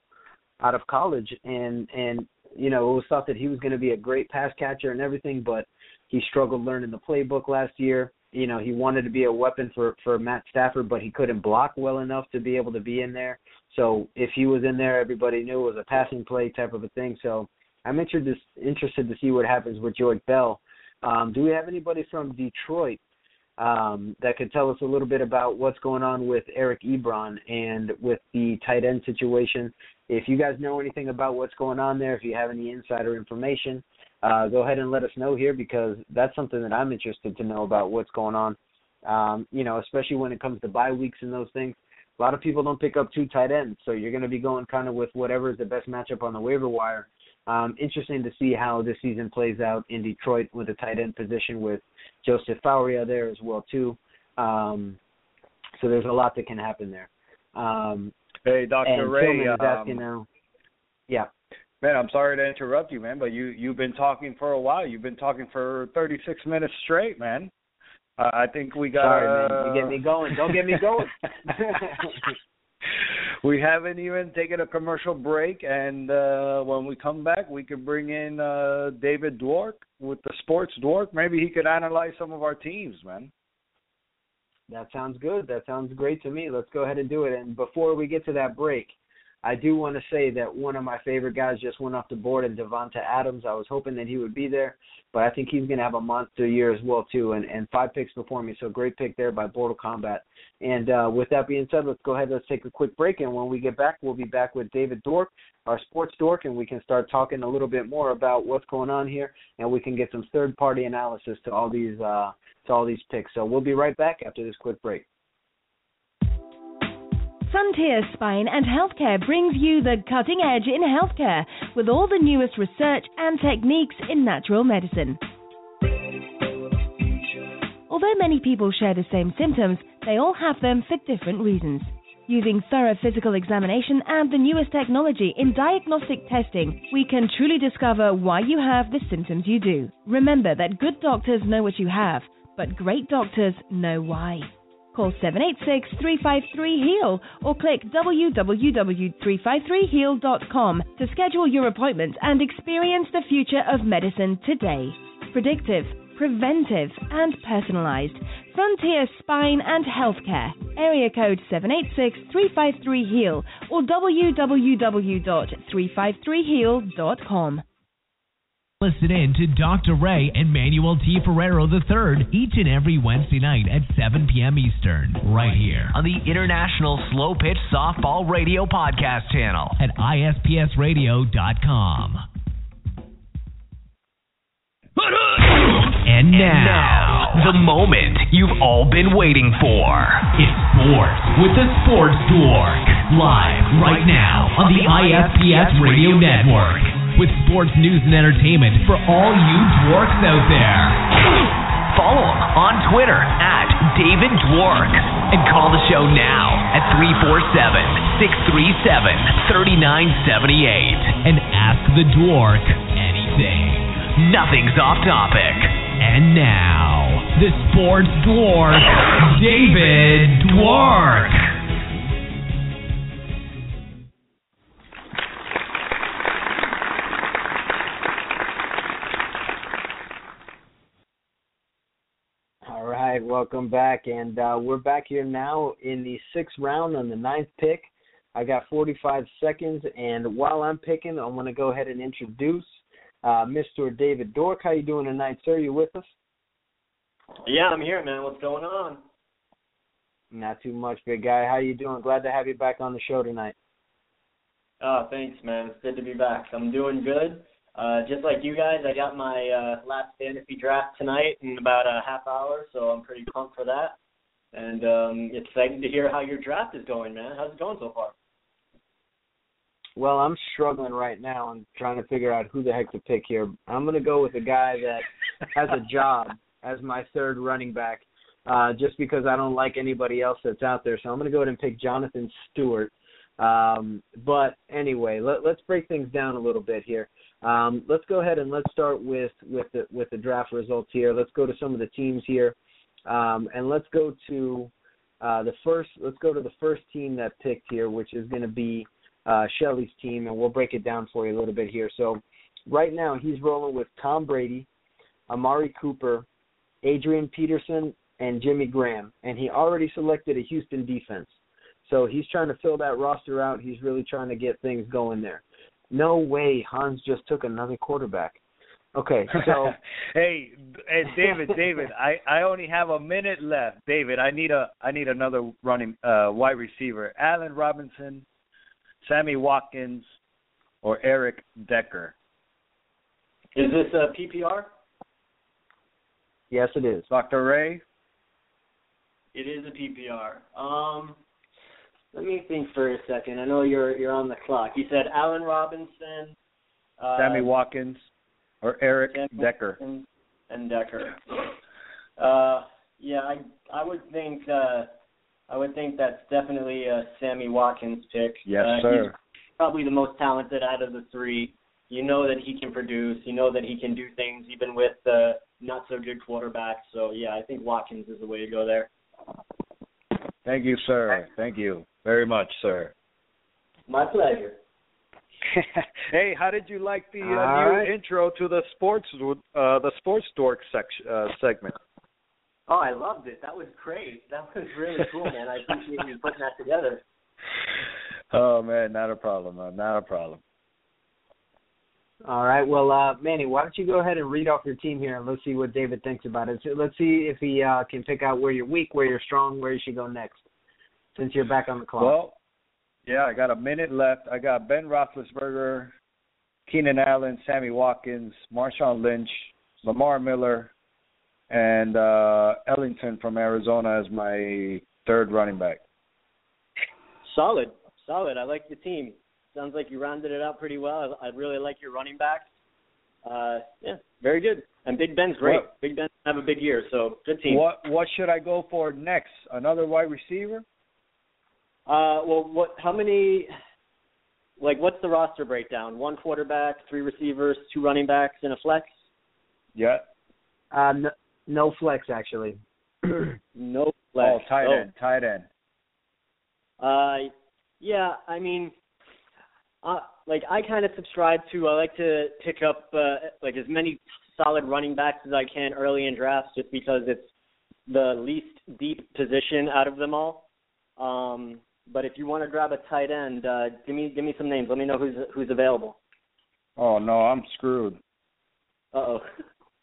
out of college, and and you know it was thought that he was going to be a great pass catcher and everything, but he struggled learning the playbook last year. You know, he wanted to be a weapon for for Matt Stafford, but he couldn't block well enough to be able to be in there. So if he was in there, everybody knew it was a passing play type of a thing. So I'm interested interested to see what happens with Joique Bell. Um, do we have anybody from Detroit um, that could tell us a little bit about what's going on with Eric Ebron and with the tight end situation? If you guys know anything about what's going on there, if you have any insider information, uh, go ahead and let us know here because that's something that I'm interested to know about what's going on. Um, you know, especially when it comes to bye weeks and those things. A lot of people don't pick up two tight ends, so you're going to be going kind of with whatever is the best matchup on the waiver wire. Um, interesting to see how this season plays out in Detroit with the tight end position with Joseph Fauria there as well too. Um, so there's a lot that can happen there. Um, hey, Dr. Ray. is asking um, now. Yeah. Man, I'm sorry to interrupt you, man, but you you've been talking for a while. You've been talking for 36 minutes straight, man. Uh, I think we got. Sorry, man. You get me going. Don't get me going. we haven't even taken a commercial break, and uh when we come back, we could bring in uh David Dwork with the Sports Dwork. Maybe he could analyze some of our teams, man. That sounds good. That sounds great to me. Let's go ahead and do it. And before we get to that break, I do want to say that one of my favorite guys just went off the board, and Davante Adams. I was hoping that he would be there, but I think he's going to have a monster year as well too. And and five picks before me, so great pick there by Mortal Combat. And uh, with that being said, let's go ahead. Let's take a quick break, and when we get back, we'll be back with David Dork, our sports dork, and we can start talking a little bit more about what's going on here, and we can get some third party analysis to all these uh, to all these picks. So we'll be right back after this quick break. Frontier Spine and Healthcare brings you the cutting edge in healthcare with all the newest research and techniques in natural medicine. Although many people share the same symptoms, they all have them for different reasons. Using thorough physical examination and the newest technology in diagnostic testing, we can truly discover why you have the symptoms you do. Remember that good doctors know what you have, but great doctors know why. Call 786-353-HEAL or click www.353heal.com to schedule your appointment and experience the future of medicine today. Predictive, preventive, and personalized. Frontier Spine and Healthcare. Area code 786-353-HEAL or www.353heal.com. Listen in to Dr. Ray and Manuel T. Ferrero III each and every Wednesday night at 7 p.m. Eastern, right here on the International Slow Pitch Softball Radio Podcast channel at ispsradio.com. And now, the moment you've all been waiting for. It's sports with the Sports Dork. Live right now on the ISPS Radio Network with sports news and entertainment for all you dwarks out there. Follow him on Twitter at David Dwork and call the show now at 347-637-3978 and ask the Dwork anything. Nothing's off topic. And now, the sports dwarf, David Dwork. Welcome back, and uh, we're back here now in the sixth round on the ninth pick. I got 45 seconds, and while I'm picking, I'm going to go ahead and introduce uh, Mr. David Dork. How you doing tonight, sir? You with us? Yeah, I'm here, man. What's going on? Not too much, big guy. How you doing? Glad to have you back on the show tonight. Oh, thanks, man. It's good to be back. I'm doing good. Uh, just like you guys, I got my uh, last fantasy draft tonight in about a half hour, so I'm pretty pumped for that. And um, excited to hear how your draft is going, man. How's it going so far? Well, I'm struggling right now. I'm trying to figure out who the heck to pick here. I'm going to go with a guy that has a job as my third running back, uh, just because I don't like anybody else that's out there. So I'm going to go ahead and pick Jonathan Stewart. Um, but anyway, let, let's break things down a little bit here. Um, let's go ahead and let's start with with the with the draft results here. Let's go to some of the teams here, um, and let's go to uh, the first. Let's go to the first team that picked here, which is going to be uh, Shelly's team, and we'll break it down for you a little bit here. So, right now he's rolling with Tom Brady, Amari Cooper, Adrian Peterson, and Jimmy Graham, and he already selected a Houston defense. So he's trying to fill that roster out. He's really trying to get things going there. No way Hans just took another quarterback. Okay, so hey, hey, David, David, I I only have a minute left. David, I need a I need another running uh wide receiver. Allen Robinson, Sammy Watkins, or Eric Decker. Is this a PPR? yes, it is. Dr. Ray? It is a PPR. Um, let me think for a second. I know you're you're on the clock. You said Allen Robinson, uh, Sammy Watkins, or Eric Sammy Decker. And Decker. Uh, yeah, I I would think uh, I would think that's definitely a Sammy Watkins pick. Yes, uh, sir. He's probably the most talented out of the three. You know that he can produce. You know that he can do things even with uh, not so good quarterbacks. So yeah, I think Watkins is the way to go there. Thank you, sir. Thank you very much, sir. My pleasure. hey, how did you like the uh, new right. intro to the sports uh, the sports dork section uh, segment? Oh, I loved it. That was great. That was really cool, man. I appreciate you putting that together. Oh man, not a problem, man. Not a problem. All right. Well, uh, Manny, why don't you go ahead and read off your team here, and let's see what David thinks about it. So let's see if he uh, can pick out where you're weak, where you're strong, where you should go next, since you're back on the clock. Well, yeah, I got a minute left. I got Ben Roethlisberger, Keenan Allen, Sammy Watkins, Marshawn Lynch, Lamar Miller, and uh, Ellington from Arizona as my third running back. Solid, solid. I like the team. Sounds like you rounded it out pretty well. I, I really like your running backs. Uh, yeah, very good. And Big Ben's great. What- Big Ben have a big year, so good team. What what should I go for next? Another wide receiver? Uh, well, what? How many? Like, what's the roster breakdown? One quarterback, three receivers, two running backs, and a flex. Yeah. uh, no, no flex actually. No flex. Oh, tight end, tight end. Uh, yeah, I mean, uh, like I kind of subscribe to. I like to pick up uh, like as many solid running backs as I can early in drafts, just because it's the least deep position out of them all. Um, but if you want to grab a tight end, uh, give me give me some names. Let me know who's who's available. Oh no, I'm screwed. Uh oh.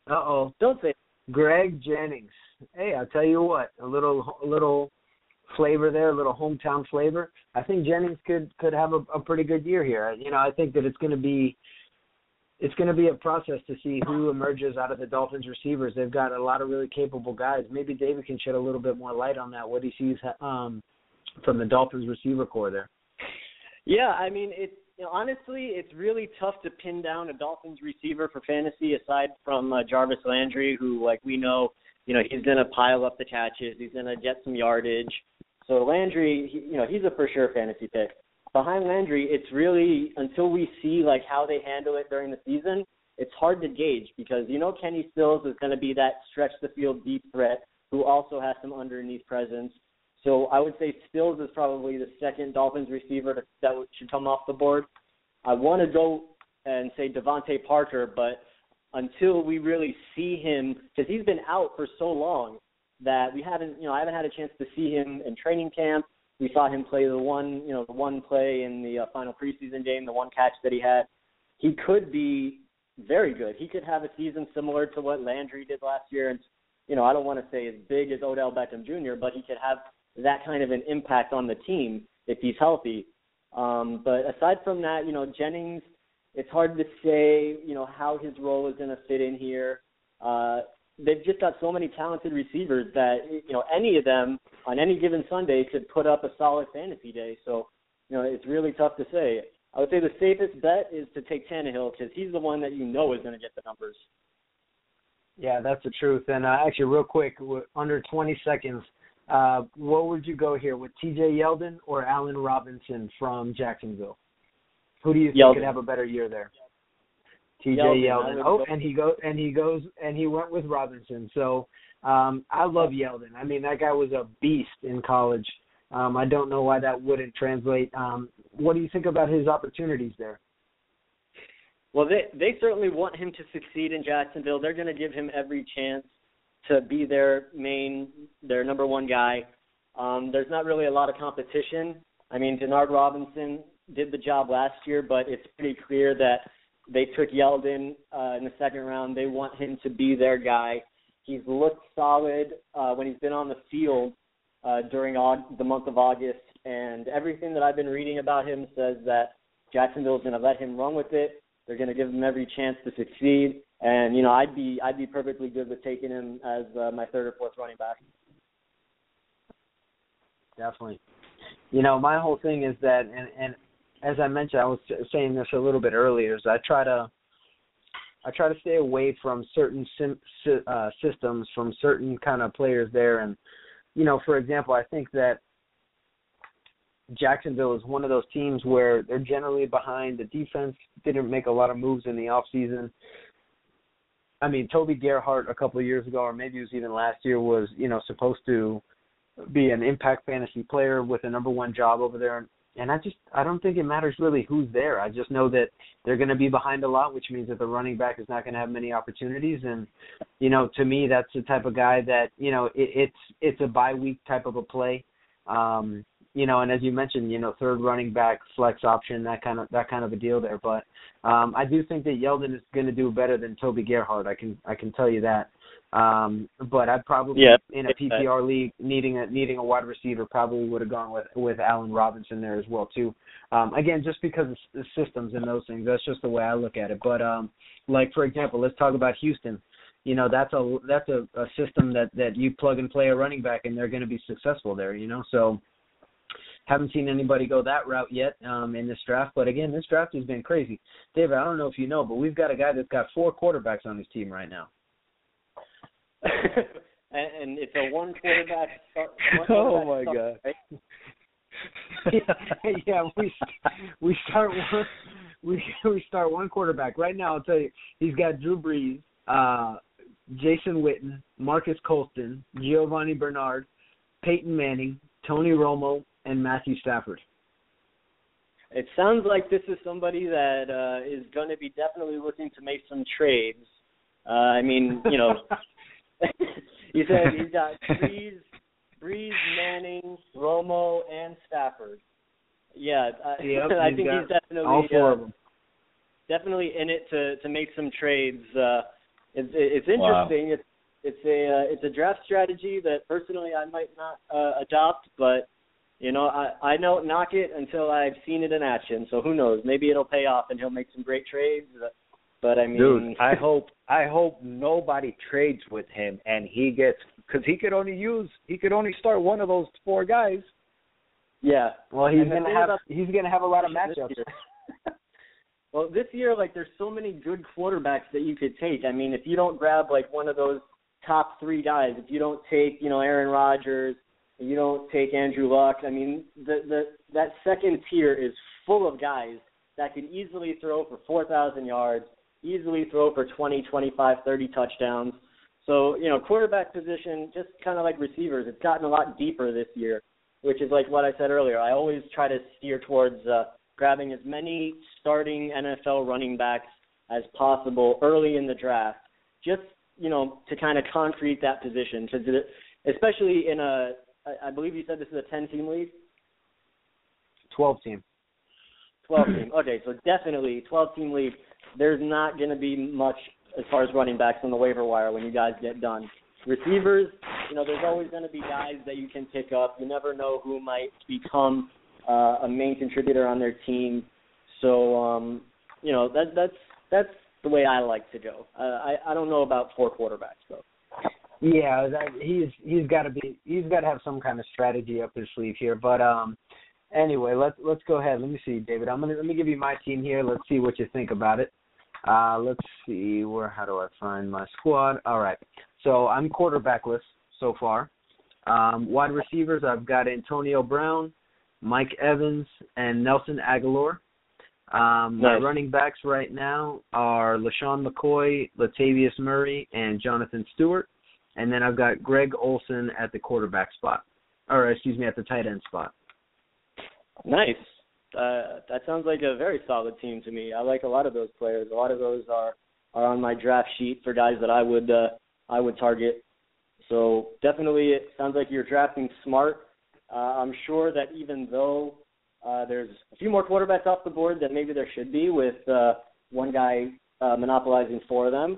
Uh oh. Don't say. Greg Jennings. Hey, I'll tell you what, a little a little flavor there, a little hometown flavor. I think Jennings could could have a, a pretty good year here. You know, I think that it's going to be it's going to be a process to see who emerges out of the Dolphins receivers. They've got a lot of really capable guys. Maybe David can shed a little bit more light on that. What he sees um, from the Dolphins receiver core there. Yeah, I mean, it's you know, honestly, it's really tough to pin down a Dolphins receiver for fantasy aside from uh, Jarvis Landry, who, like we know, you know, he's going to pile up the catches, he's going to get some yardage. So Landry, he, you know, he's a for sure fantasy pick. Behind Landry, it's really until we see like how they handle it during the season, it's hard to gauge because you know Kenny Stills is going to be that stretch the field deep threat who also has some underneath presence. So I would say Stills is probably the second Dolphins receiver that should come off the board. I want to go and say DeVante Parker, but until we really see him, because he's been out for so long that we haven't, you know, I haven't had a chance to see him in training camp. We saw him play the one, you know, the one play in the uh, final preseason game, the one catch that he had. He could be very good. He could have a season similar to what Landry did last year, and you know, I don't want to say as big as Odell Beckham Jr., but he could have that kind of an impact on the team if he's healthy. Um, but aside from that, you know, Jennings, it's hard to say, you know, how his role is going to fit in here. Uh, they've just got so many talented receivers that, you know, any of them on any given Sunday could put up a solid fantasy day. So, you know, it's really tough to say. I would say the safest bet is to take Tannehill because he's the one that you know is going to get the numbers. Yeah, that's the truth. And uh, actually, real quick, under 20 seconds, uh, what would you go here with T.J. Yeldon or Allen Robinson from Jacksonville? Who do you think Yeldon. could have a better year there? T.J. Yeldon, Yeldon. Oh, and he go and he goes and he went with Robinson. So um, I love Yeldon. I mean, that guy was a beast in college. Um, I don't know why that wouldn't translate. Um, what do you think about his opportunities there? Well, they they certainly want him to succeed in Jacksonville. They're going to give him every chance to be their main, their number one guy. Um, there's not really a lot of competition. I mean, Denard Robinson did the job last year, but it's pretty clear that they took Yeldon uh, in the second round. They want him to be their guy. He's looked solid uh, when he's been on the field uh, during aug- the month of August, and everything that I've been reading about him says that Jacksonville's going to let him run with it. They're going to give him every chance to succeed, and you know I'd be I'd be perfectly good with taking him as uh, my third or fourth running back. Definitely. You know, my whole thing is that, and, and as I mentioned, I was saying this a little bit earlier, is I try to I try to stay away from certain sim, uh, systems, from certain kind of players there, and you know, for example, I think that Jacksonville is one of those teams where they're generally behind. The defense didn't make a lot of moves in the off season. I mean, Toby Gerhart a couple of years ago, or maybe it was even last year, was you know supposed to be an impact fantasy player with a number one job over there. And I just I don't think it matters really who's there. I just know that they're going to be behind a lot, which means that the running back is not going to have many opportunities. And you know, to me, that's the type of guy that you know it, it's it's a bye week type of a play. Um, you know, and as you mentioned, you know, third running back, flex option, that kind of that kind of a deal there. But um, I do think that Yeldon is going to do better than Toby Gerhart. I can I can tell you that. Um, but I'd probably yeah, in a PPR league needing a needing a wide receiver probably would have gone with with Allen Robinson there as well too. Um, again, just because of the systems and those things, that's just the way I look at it. But um, like for example, let's talk about Houston. You know, that's a that's a, a system that that you plug and play a running back and they're going to be successful there. You know, so haven't seen anybody go that route yet um, in this draft. But again, this draft has been crazy. David, I don't know if you know, but we've got a guy that's got four quarterbacks on his team right now. And, and it's a one quarterback. Start, one oh quarterback my start, god. yeah, yeah, we we start one we we start one quarterback right now. I'll tell you, he's got Drew Brees, uh, Jason Witten, Marques Colston, Giovani Bernard, Peyton Manning, Tony Romo, and Matthew Stafford. It sounds like this is somebody that uh, is going to be definitely looking to make some trades. Uh, I mean, you know, he said he's got Brees, Brees, Manning, Romo, and Stafford. Yeah, uh, Yep, I think he's definitely all four uh, of them. definitely in it to to make some trades. Uh, it's it's Wow. interesting. It's it's a uh, it's a draft strategy that personally I might not uh, adopt, but you know I I don't knock it until I've seen it in action. So who knows? Maybe it'll pay off and he'll make some great trades. But I mean, Dude, I hope I hope nobody trades with him and he gets because he could only use he could only start one of those four guys. Yeah. Well, he's gonna have he's gonna have a lot of matchups. Well, this year, like, there's so many good quarterbacks that you could take. I mean, if you don't grab like one of those top three guys, if you don't take, you know, Aaron Rodgers, you don't take Andrew Luck, I mean, the the that second tier is full of guys that could easily throw for 4,000 yards, easily throw for 20, 25, 30 touchdowns. So, you know, quarterback position, just kind of like receivers, it's gotten a lot deeper this year, which is like what I said earlier. I always try to steer towards uh, grabbing as many starting NFL running backs as possible early in the draft, just you know to kind of concrete that position. Because especially in a, I- believe you said this is a 10-team league. Twelve team. 12 team. Okay, so definitely 12 team league. There's not going to be much as far as running backs on the waiver wire when you guys get done. Receivers, you know, there's always going to be guys that you can pick up. You never know who might become uh, a main contributor on their team. So, um, you know, that that's that's the way I like to go. Uh, I I don't know about four quarterbacks though. Yeah, that, he's he's got to be he's got to have some kind of strategy up his sleeve here. But um, anyway, let's let's go ahead. Let me see, David. I'm gonna let me give you my team here. Let's see what you think about it. Uh, let's see where how do I find my squad? All right, so I'm quarterbackless so far. Um, wide receivers, I've got Antonio Brown, Mike Evans, and Nelson Agholor. Um, My running backs right now are LeSean McCoy, Latavius Murray, and Jonathan Stewart. And then I've got Greg Olsen at the quarterback spot, or excuse me, at the tight end spot. Nice. Uh, that sounds like a very solid team to me. I like a lot of those players. A lot of those are are on my draft sheet for guys that I would uh, I would target. So definitely, it sounds like you're drafting smart. Uh, I'm sure that even though uh, there's a few more quarterbacks off the board than maybe there should be, with uh, one guy uh, monopolizing four of them,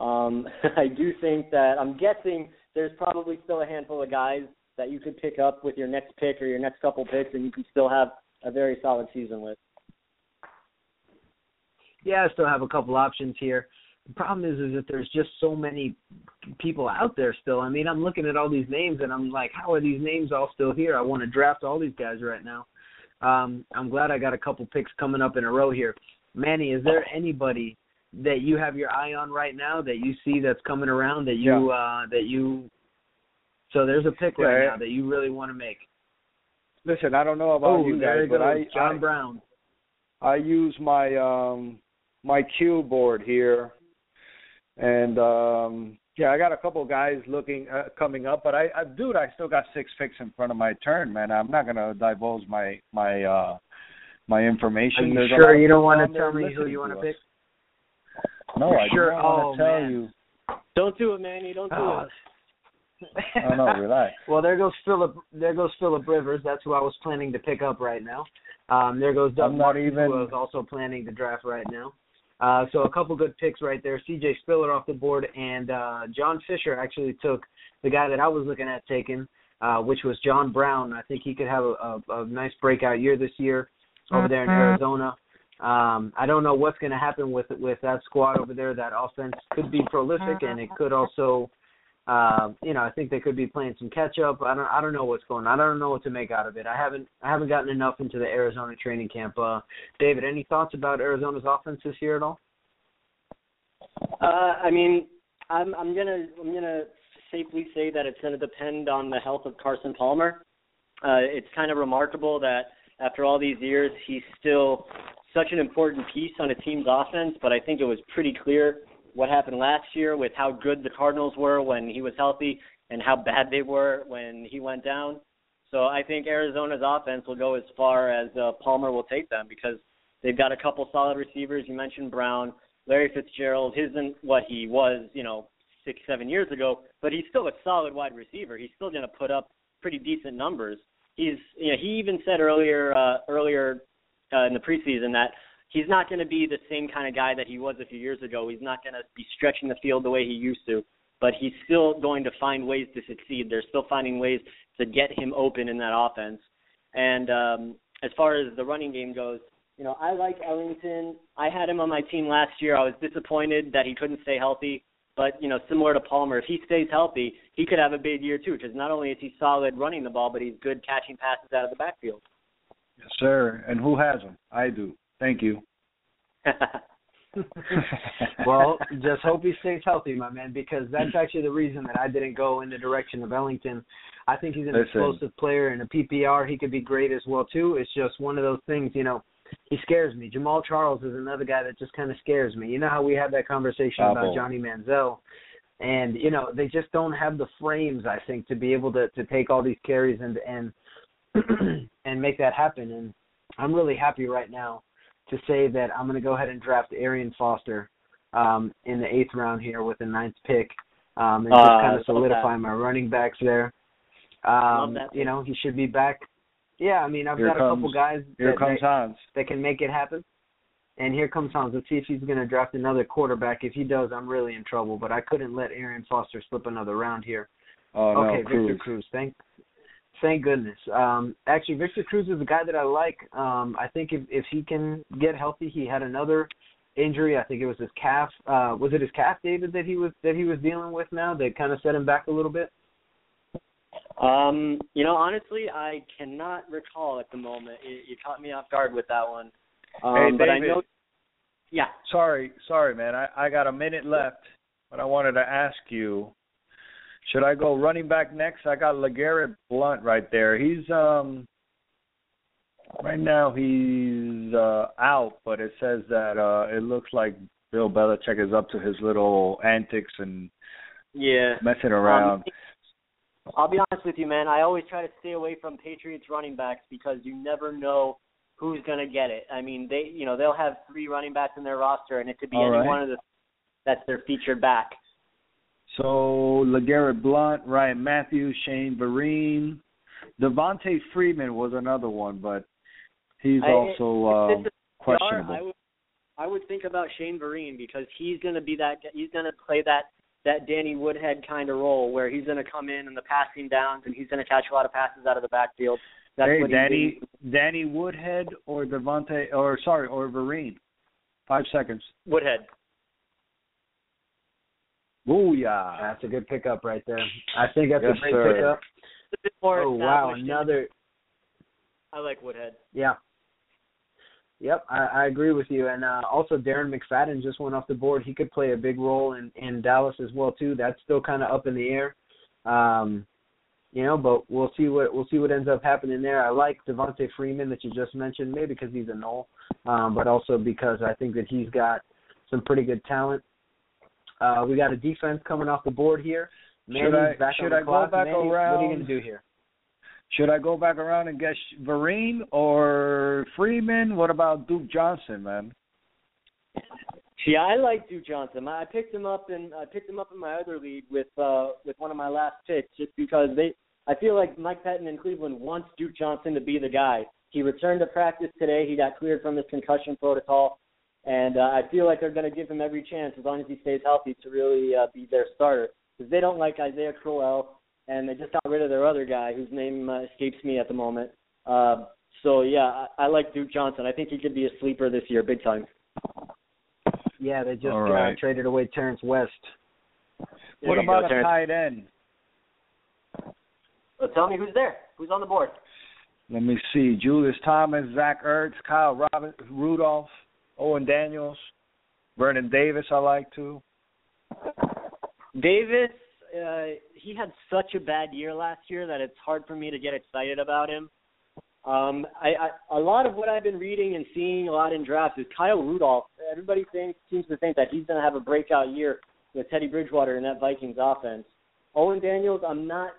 um, I do think that I'm guessing there's probably still a handful of guys that you could pick up with your next pick or your next couple picks, and you can still have a very solid season with. Yeah, I still have a couple options here. The problem is, is that there's just so many people out there still. I mean, I'm looking at all these names, and I'm like, how are these names all still here? I want to draft all these guys right now. Um, I'm glad I got a couple picks coming up in a row here. Manny, is there anybody that you have your eye on right now that you see that's coming around that you uh that you so there's a pick right Yeah. now that you really want to make. Listen, I don't know about oh, you guys, but I John I, Brown. I use my um my cue board here, and um yeah, I got a couple guys looking uh, coming up, but I, I dude, I still got six picks in front of my turn, man. I'm not gonna divulge my my uh my information. Are you There's sure you don't want to tell me who you want to to us. pick? No, You're I sure? don't want Oh, to tell man. you. Don't do it, Manny. Don't do Oh. it. Oh no, relax. Well, there goes Philip. There goes Philip Rivers. That's who I was planning to pick up right now. Um, there goes Doug I'm Martin, even- who I was also planning to draft right now. Uh, so a couple good picks right there. C.J. Spiller off the board, and uh, John Fisher actually took the guy that I was looking at taking, uh, which was John Brown. I think he could have a, a, a nice breakout year this year over there in Arizona. Um, I don't know what's going to happen with with that squad over there. That offense could be prolific, and it could also uh, you know, I think they could be playing some catch up. I don't I don't know what's going on. I don't know what to make out of it. I haven't I haven't gotten enough into the Arizona training camp. Uh David, any thoughts about Arizona's offense this year at all? Uh, I mean, I'm I'm gonna I'm gonna safely say that it's gonna depend on the health of Carson Palmer. Uh, it's kind of remarkable that after all these years, he's still such an important piece on a team's offense. But I think it was pretty clear what happened last year with how good the Cardinals were when he was healthy and how bad they were when he went down. So I think Arizona's offense will go as far as uh, Palmer will take them because they've got a couple solid receivers. You mentioned Brown. Larry Fitzgerald isn't what he was, you know, six, seven years ago, but he's still a solid wide receiver. He's still going to put up pretty decent numbers. He's, you know, he even said earlier, uh, earlier uh, in the preseason that he's not going to be the same kind of guy that he was a few years ago. He's not going to be stretching the field the way he used to, but he's still going to find ways to succeed. They're still finding ways to get him open in that offense. And um, as far as the running game goes, you know, I like Ellington. I had him on my team last year. I was disappointed that he couldn't stay healthy. But you know, similar to Palmer, if he stays healthy, he could have a big year too. Because not only is he solid running the ball, but he's good catching passes out of the backfield. Yes, sir. And who has him? I do. Thank you. well, just hope he stays healthy, my man, because that's actually the reason that I didn't go in the direction of Ellington. I think he's an Listen. explosive player and a PPR. He could be great as well too. It's just one of those things, you know. He scares me. Jamaal Charles is another guy that just kind of scares me. You know how we had that conversation Bravo. about Johnny Manziel, and you know they just don't have the frames, I think, to be able to to take all these carries and and and make that happen. And I'm really happy right now to say that I'm going to go ahead and draft Arian Foster um, in the eighth round here with the ninth pick, um, and just Ah, kind of solidify my running backs there. Um, you know, he should be back. Yeah, I mean, I've Here got a couple guys Here that, comes that, Hans. that can make it happen. And here comes Hans. Let's see if he's going to draft another quarterback. If he does, I'm really in trouble. But I couldn't let Arian Foster slip another round here. Oh no, okay, Cruz. Victor Cruz. Thank, thank goodness. Um, actually, Victor Cruz is a guy that I like. Um, I think if if he can get healthy, he had another injury. I think it was his calf. Uh, was it his calf, David, that he was that he was dealing with now that kind of set him back a little bit? Um, you know, honestly, I cannot recall at the moment. You, you caught me off guard with that one. Um, Hey, but I David. know. Yeah. Sorry, sorry, man. I, I got a minute left, but I wanted to ask you: Should I go running back next? I got LeGarrette Blount right there. He's um right now he's uh out, but it says that uh it looks like Bill Belichick is up to his little antics and Yeah. messing around. I'll be honest with you, man. I always try to stay away from Patriots running backs because you never know who's going to get it. I mean, they, you know, they'll have three running backs in their roster, and it could be All any right. one of the that's their featured back. So LeGarrette Blount, Ryan Mathews, Shane Vereen, Devonta Freeman was another one, but he's I- also um, questionable. I would, I would think about Shane Vereen because he's going to be that. He's going to play that that Danny Woodhead kind of role where he's going to come in in the passing downs and he's going to catch a lot of passes out of the backfield. That's hey, Danny. Danny Woodhead or Devonta, or sorry, or Vereen. Five seconds. Woodhead. Booyah! That's a good pickup right there. I think that's Yes, a great sir. pickup. A bit more Oh wow, another I like Woodhead. Yeah. Yep, I, I agree with you. And uh, also, Darren McFadden just went off the board. He could play a big role in in Dallas as well too. That's still kind of up in the air. Um, you know, but we'll see what we'll see what ends up happening there. I like Devonta Freeman that you just mentioned, maybe because he's a null, um, but also because I think that he's got some pretty good talent. Uh, we got a defense coming off the board here. Should I- back should on the I go back Manny, What are you around? going to do here? Should I go back around and get Vereen or Freeman? What about Duke Johnson, man? Yeah, I like Duke Johnson. I picked him up in I picked him up in my other league with uh with one of my last picks just because they I feel like Mike Pettine in Cleveland wants Duke Johnson to be the guy. He returned to practice today. He got cleared from his concussion protocol, and uh, I feel like they're going to give him every chance as long as he stays healthy to really uh, be their starter. Because they don't like Isaiah Crowell, and they just got rid of their other guy whose name uh, escapes me at the moment. Uh, so yeah, I, I like Duke Johnson. I think he could be a sleeper this year, big time. Yeah, they just All right. uh, traded away Terrance West. What There you about go, a Terrance. tight end? Well, tell me who's there. Who's on the board? Let me see. Julius Thomas, Zach Ertz, Kyle Robin, Rudolph, Owen Daniels, Vernon Davis. I like too. Davis, uh, he had such a bad year last year that it's hard for me to get excited about him. Um, I, I a lot of what I've been reading and seeing a lot in drafts is Kyle Rudolph. Everybody thinks, seems to think that he's going to have a breakout year with Teddy Bridgewater in that Vikings offense. Owen Daniels, I'm not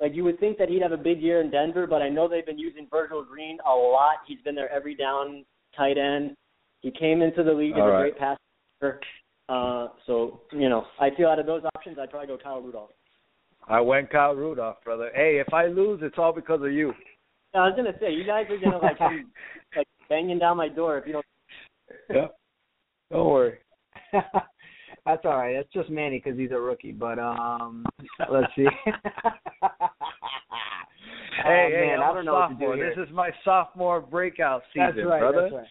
like you would think that he'd have a big year in Denver, but I know they've been using Virgil Green a lot. He's been their every down tight end. He came into the league as All a great passer. Uh, so you know, I feel out of those options, I'd probably go Kyle Rudolph. I went Kyle Rudolph, brother. Hey, if I lose, it's all because of you. I was gonna say you guys are gonna like like banging down my door if you don't. Yep. Don't worry. That's all right. That's just Manny because he's a rookie. But um, let's see. Hey, oh, hey, man, I'm I don't know what to do sophomore. This is my sophomore breakout season, that's right. brother. That's right.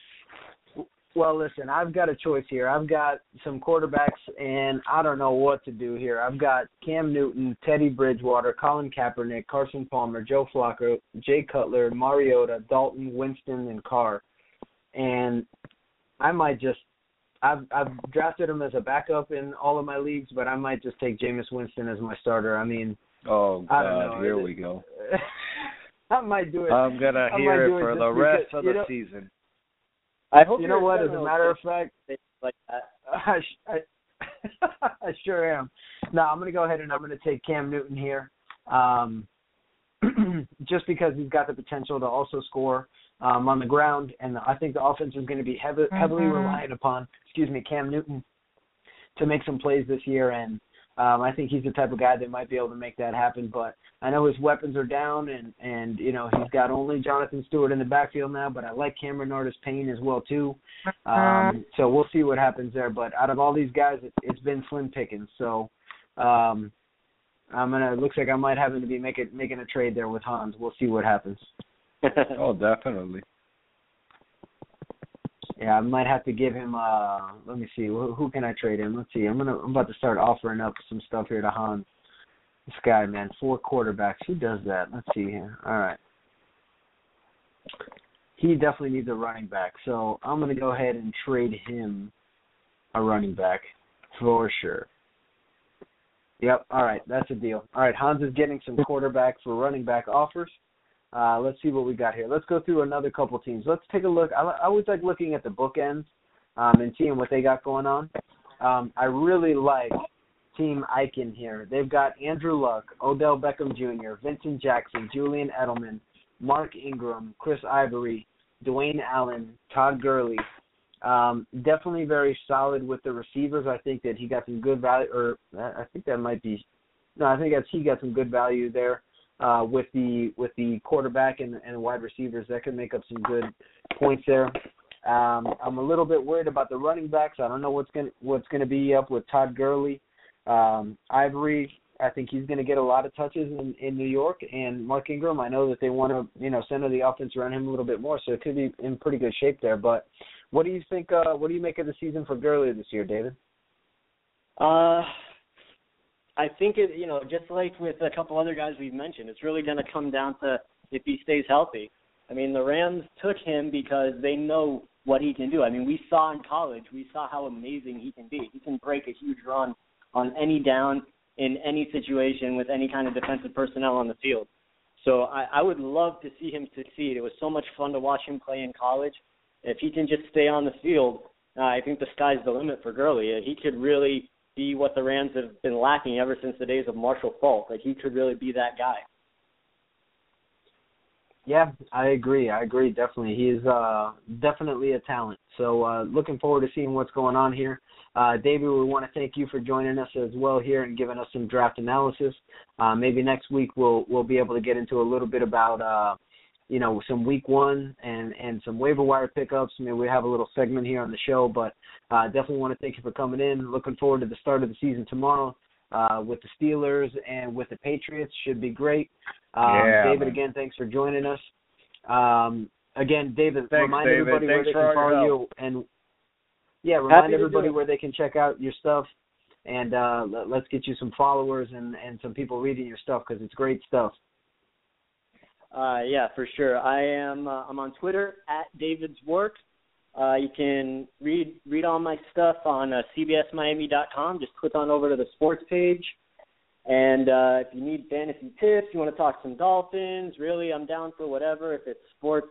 Well, listen, I've got a choice here. I've got some quarterbacks, and I don't know what to do here. I've got Cam Newton, Teddy Bridgewater, Colin Kaepernick, Carson Palmer, Joe Flacco, Jay Cutler, Mariota, Dalton, Winston, and Carr. And I might just I've I've drafted him as a backup in all of my leagues, but I might just take Jameis Winston as my starter. I mean, oh God, I don't know. here we go. I might do it. I'm gonna I hear it it for the because, rest of you the know- season. I hope you know what? As a matter of fact, things like that. I, I, I sure am. No, I'm going to go ahead and I'm going to take Cam Newton here, um, just because he's got the potential to also score um, on the ground, and I think the offense is going to be heavy, heavily reliant upon, excuse me, Cam Newton to make some plays this year, and um, I think he's the type of guy that might be able to make that happen. But I know his weapons are down, and and you know he's got only Jonathan Stewart in the backfield now, but I like Cameron Artis Payne as well too. Um, so we'll see what happens there. But out of all these guys, it, it's been slim pickings. So um, I'm gonna. It looks like I might have to be making making a trade there with Hans. We'll see what happens. Oh, definitely. Yeah, I might have to give him. uh Let me see. Who, who can I trade him? Let's see. I'm gonna. I'm about to start offering up some stuff here to Hans. This guy, man, four quarterbacks. Who does that? Let's see here. All right. He definitely needs a running back, so I'm gonna go ahead and trade him a running back for sure. Yep. All right, that's a deal. All right, Hans is getting some quarterback for running back offers. Uh, let's see what we got here. Let's go through another couple teams. Let's take a look. I, I always like looking at the bookends um, and seeing what they got going on. Um, I really like Team Icon here. They've got Andrew Luck, Odell Beckham Jr., Vincent Jackson, Julian Edelman, Mark Ingram, Chris Ivory, Dwayne Allen, Todd Gurley. Um, definitely very solid with the receivers. I think that he got some good value, or I think that might be. No, I think that's he got some good value there uh, with the with the quarterback and and wide receivers. That could make up some good points there. Um, I'm a little bit worried about the running backs. I don't know what's to what's going to be up with Todd Gurley, um, Ivory. I think he's going to get a lot of touches in in New York, and Mark Ingram. I know that they want to you know center the offense around him a little bit more, so it could be in pretty good shape there. But what do you think? Uh, what do you make of the season for Gurley this year, David? Uh, I think it. You know, just like with a couple other guys we've mentioned, it's really going to come down to if he stays healthy. I mean, the Rams took him because they know what he can do. I mean, we saw in college, we saw how amazing he can be. He can break a huge run on any down in any situation with any kind of defensive personnel on the field. So I, I would love to see him succeed. It was so much fun to watch him play in college. If he can just stay on the field, uh, I think the sky's the limit for Gurley. Uh, He could really be what the Rams have been lacking ever since the days of Marshall Faulk. Like he could really be that guy. Yeah, I agree. I agree. Definitely, he is uh, definitely a talent. So, uh, looking forward to seeing what's going on here. Uh, David, we want to thank you for joining us as well here and giving us some draft analysis. Uh, maybe next week we'll we'll be able to get into a little bit about uh, you know some week one and and some waiver wire pickups. Maybe we have a little segment here on the show, but uh, definitely want to thank you for coming in. Looking forward to the start of the season tomorrow uh, with the Steelers and with the Patriots. Should be great. Um, Yeah, David, man. again, thanks for joining us. Um, again, David, Thanks, remind David. everybody where they can follow you and yeah, remind Happy everybody where they can check out your stuff and uh, let, let's get you some followers and and some people reading your stuff because it's great stuff. Uh, yeah, for sure. I am. Uh, I'm on Twitter at David's Work. Uh, you can read read all my stuff on uh, CBSMiami.com. Just click on over to the sports page. And uh, if you need fantasy tips, you want to talk some Dolphins, really, I'm down for whatever. If it's sports,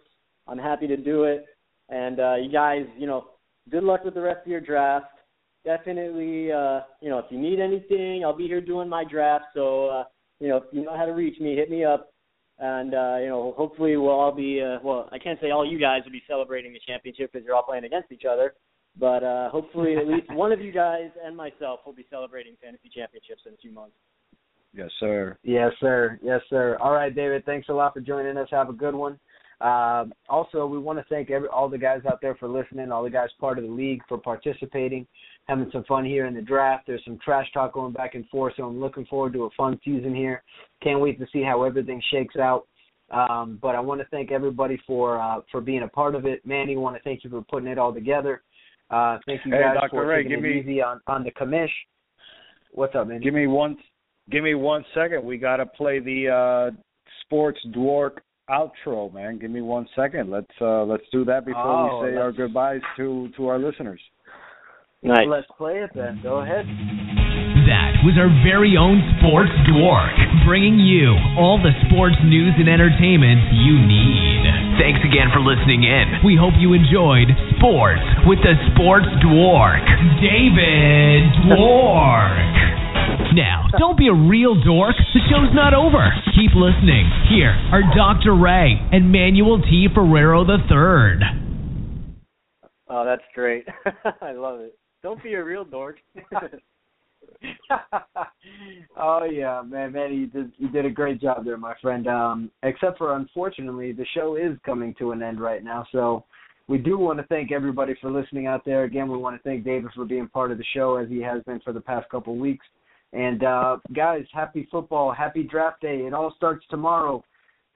I'm happy to do it. And uh, you guys, you know, good luck with the rest of your draft. Definitely, uh, you know, if you need anything, I'll be here doing my draft. So, uh, you know, if you know how to reach me, hit me up and uh, you know, hopefully we'll all be uh, well. I can't say all you guys will be celebrating the championship because you're all playing against each other, but uh, hopefully at least one of you guys and myself will be celebrating fantasy championships in a few months. Yes, sir. Yes, sir. Yes, sir. All right, David. Thanks a lot for joining us. Have a good one. Um, also, we want to thank every, all the guys out there for listening, all the guys part of the league for participating, having some fun here in the draft. There's some trash talk going back and forth, so I'm looking forward to a fun season here. Can't wait to see how everything shakes out. Um, but I want to thank everybody for uh, for being a part of it. Manny, want to thank you for putting it all together. Uh, thank you Hey, guys Dr. for Ray, taking give it me- easy on on the commish. What's up, man? Give me one. Give me one second. We got to play the uh, Sports Dork outro, man. Give me one second. Let's uh, let's do that before Oh, we say our goodbyes to to our listeners. Nice. Let's play it then. Go ahead. That was our very own Sports Dork, bringing you all the sports news and entertainment you need. Thanks again for listening in. We hope you enjoyed Sports with the Sports Dork, David Dork. Now, don't be a real dork. The show's not over. Keep listening. Here are Dr. Ray and Manuel T. Ferrero III. Oh, that's great. I love it. Don't be a real dork. oh yeah, man, man, you did you did a great job there, my friend. Um, except for unfortunately, the show is coming to an end right now. So we do want to thank everybody for listening out there. Again, we want to thank David for being part of the show as he has been for the past couple of weeks. And uh, guys, happy football, happy draft day. It all starts tomorrow.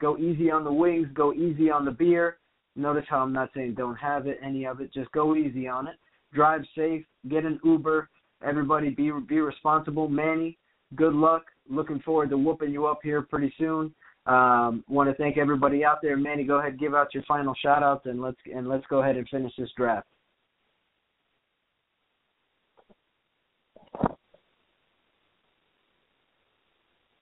Go easy on the wings, go easy on the beer. Notice how I'm not saying don't have it, any of it. Just go easy on it. Drive safe. Get an Uber. Everybody be be responsible. Manny, good luck. Looking forward to whooping you up here pretty soon. Um, want to thank everybody out there. Manny, go ahead, give out your final shout outs and let's and let's go ahead and finish this draft.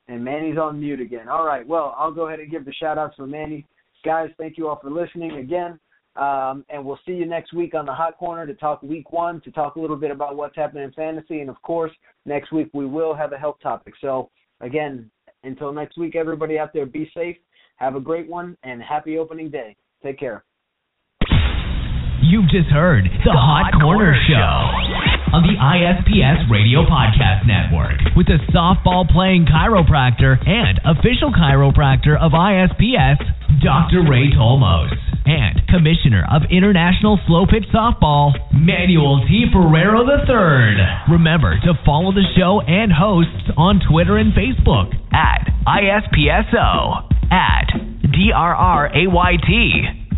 And Manny's on mute again. All right. Well, I'll go ahead and give the shout outs for Manny. Guys, thank you all for listening again. Um, and we'll see you next week on the Hot Corner to talk week one, to talk a little bit about what's happening in fantasy. And of course, next week we will have a health topic. So, again, until next week, everybody out there, be safe, have a great one, and happy opening day. Take care. You've just heard the Hot Corner Show on the ISPS Radio Podcast Network with the softball playing chiropractor and official chiropractor of ISPS, Dr. Ray Tolmos, and Commissioner of International Slow Pitch Softball, Manuel T. Ferrero III. Remember to follow the show and hosts on Twitter and Facebook at ISPSO, at DRRAYT.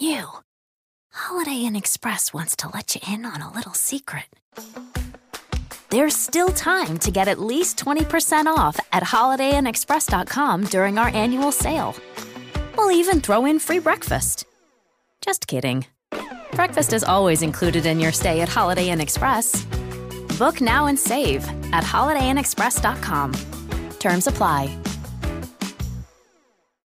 you. Holiday Inn Express wants to let you in on a little secret. There's still time to get at least 20% off at holidayinnexpress.com during our annual sale. We'll even throw in free breakfast. Just kidding. Breakfast is always included in your stay at Holiday Inn Express. Book now and save at holidayinnexpress.com. Terms apply.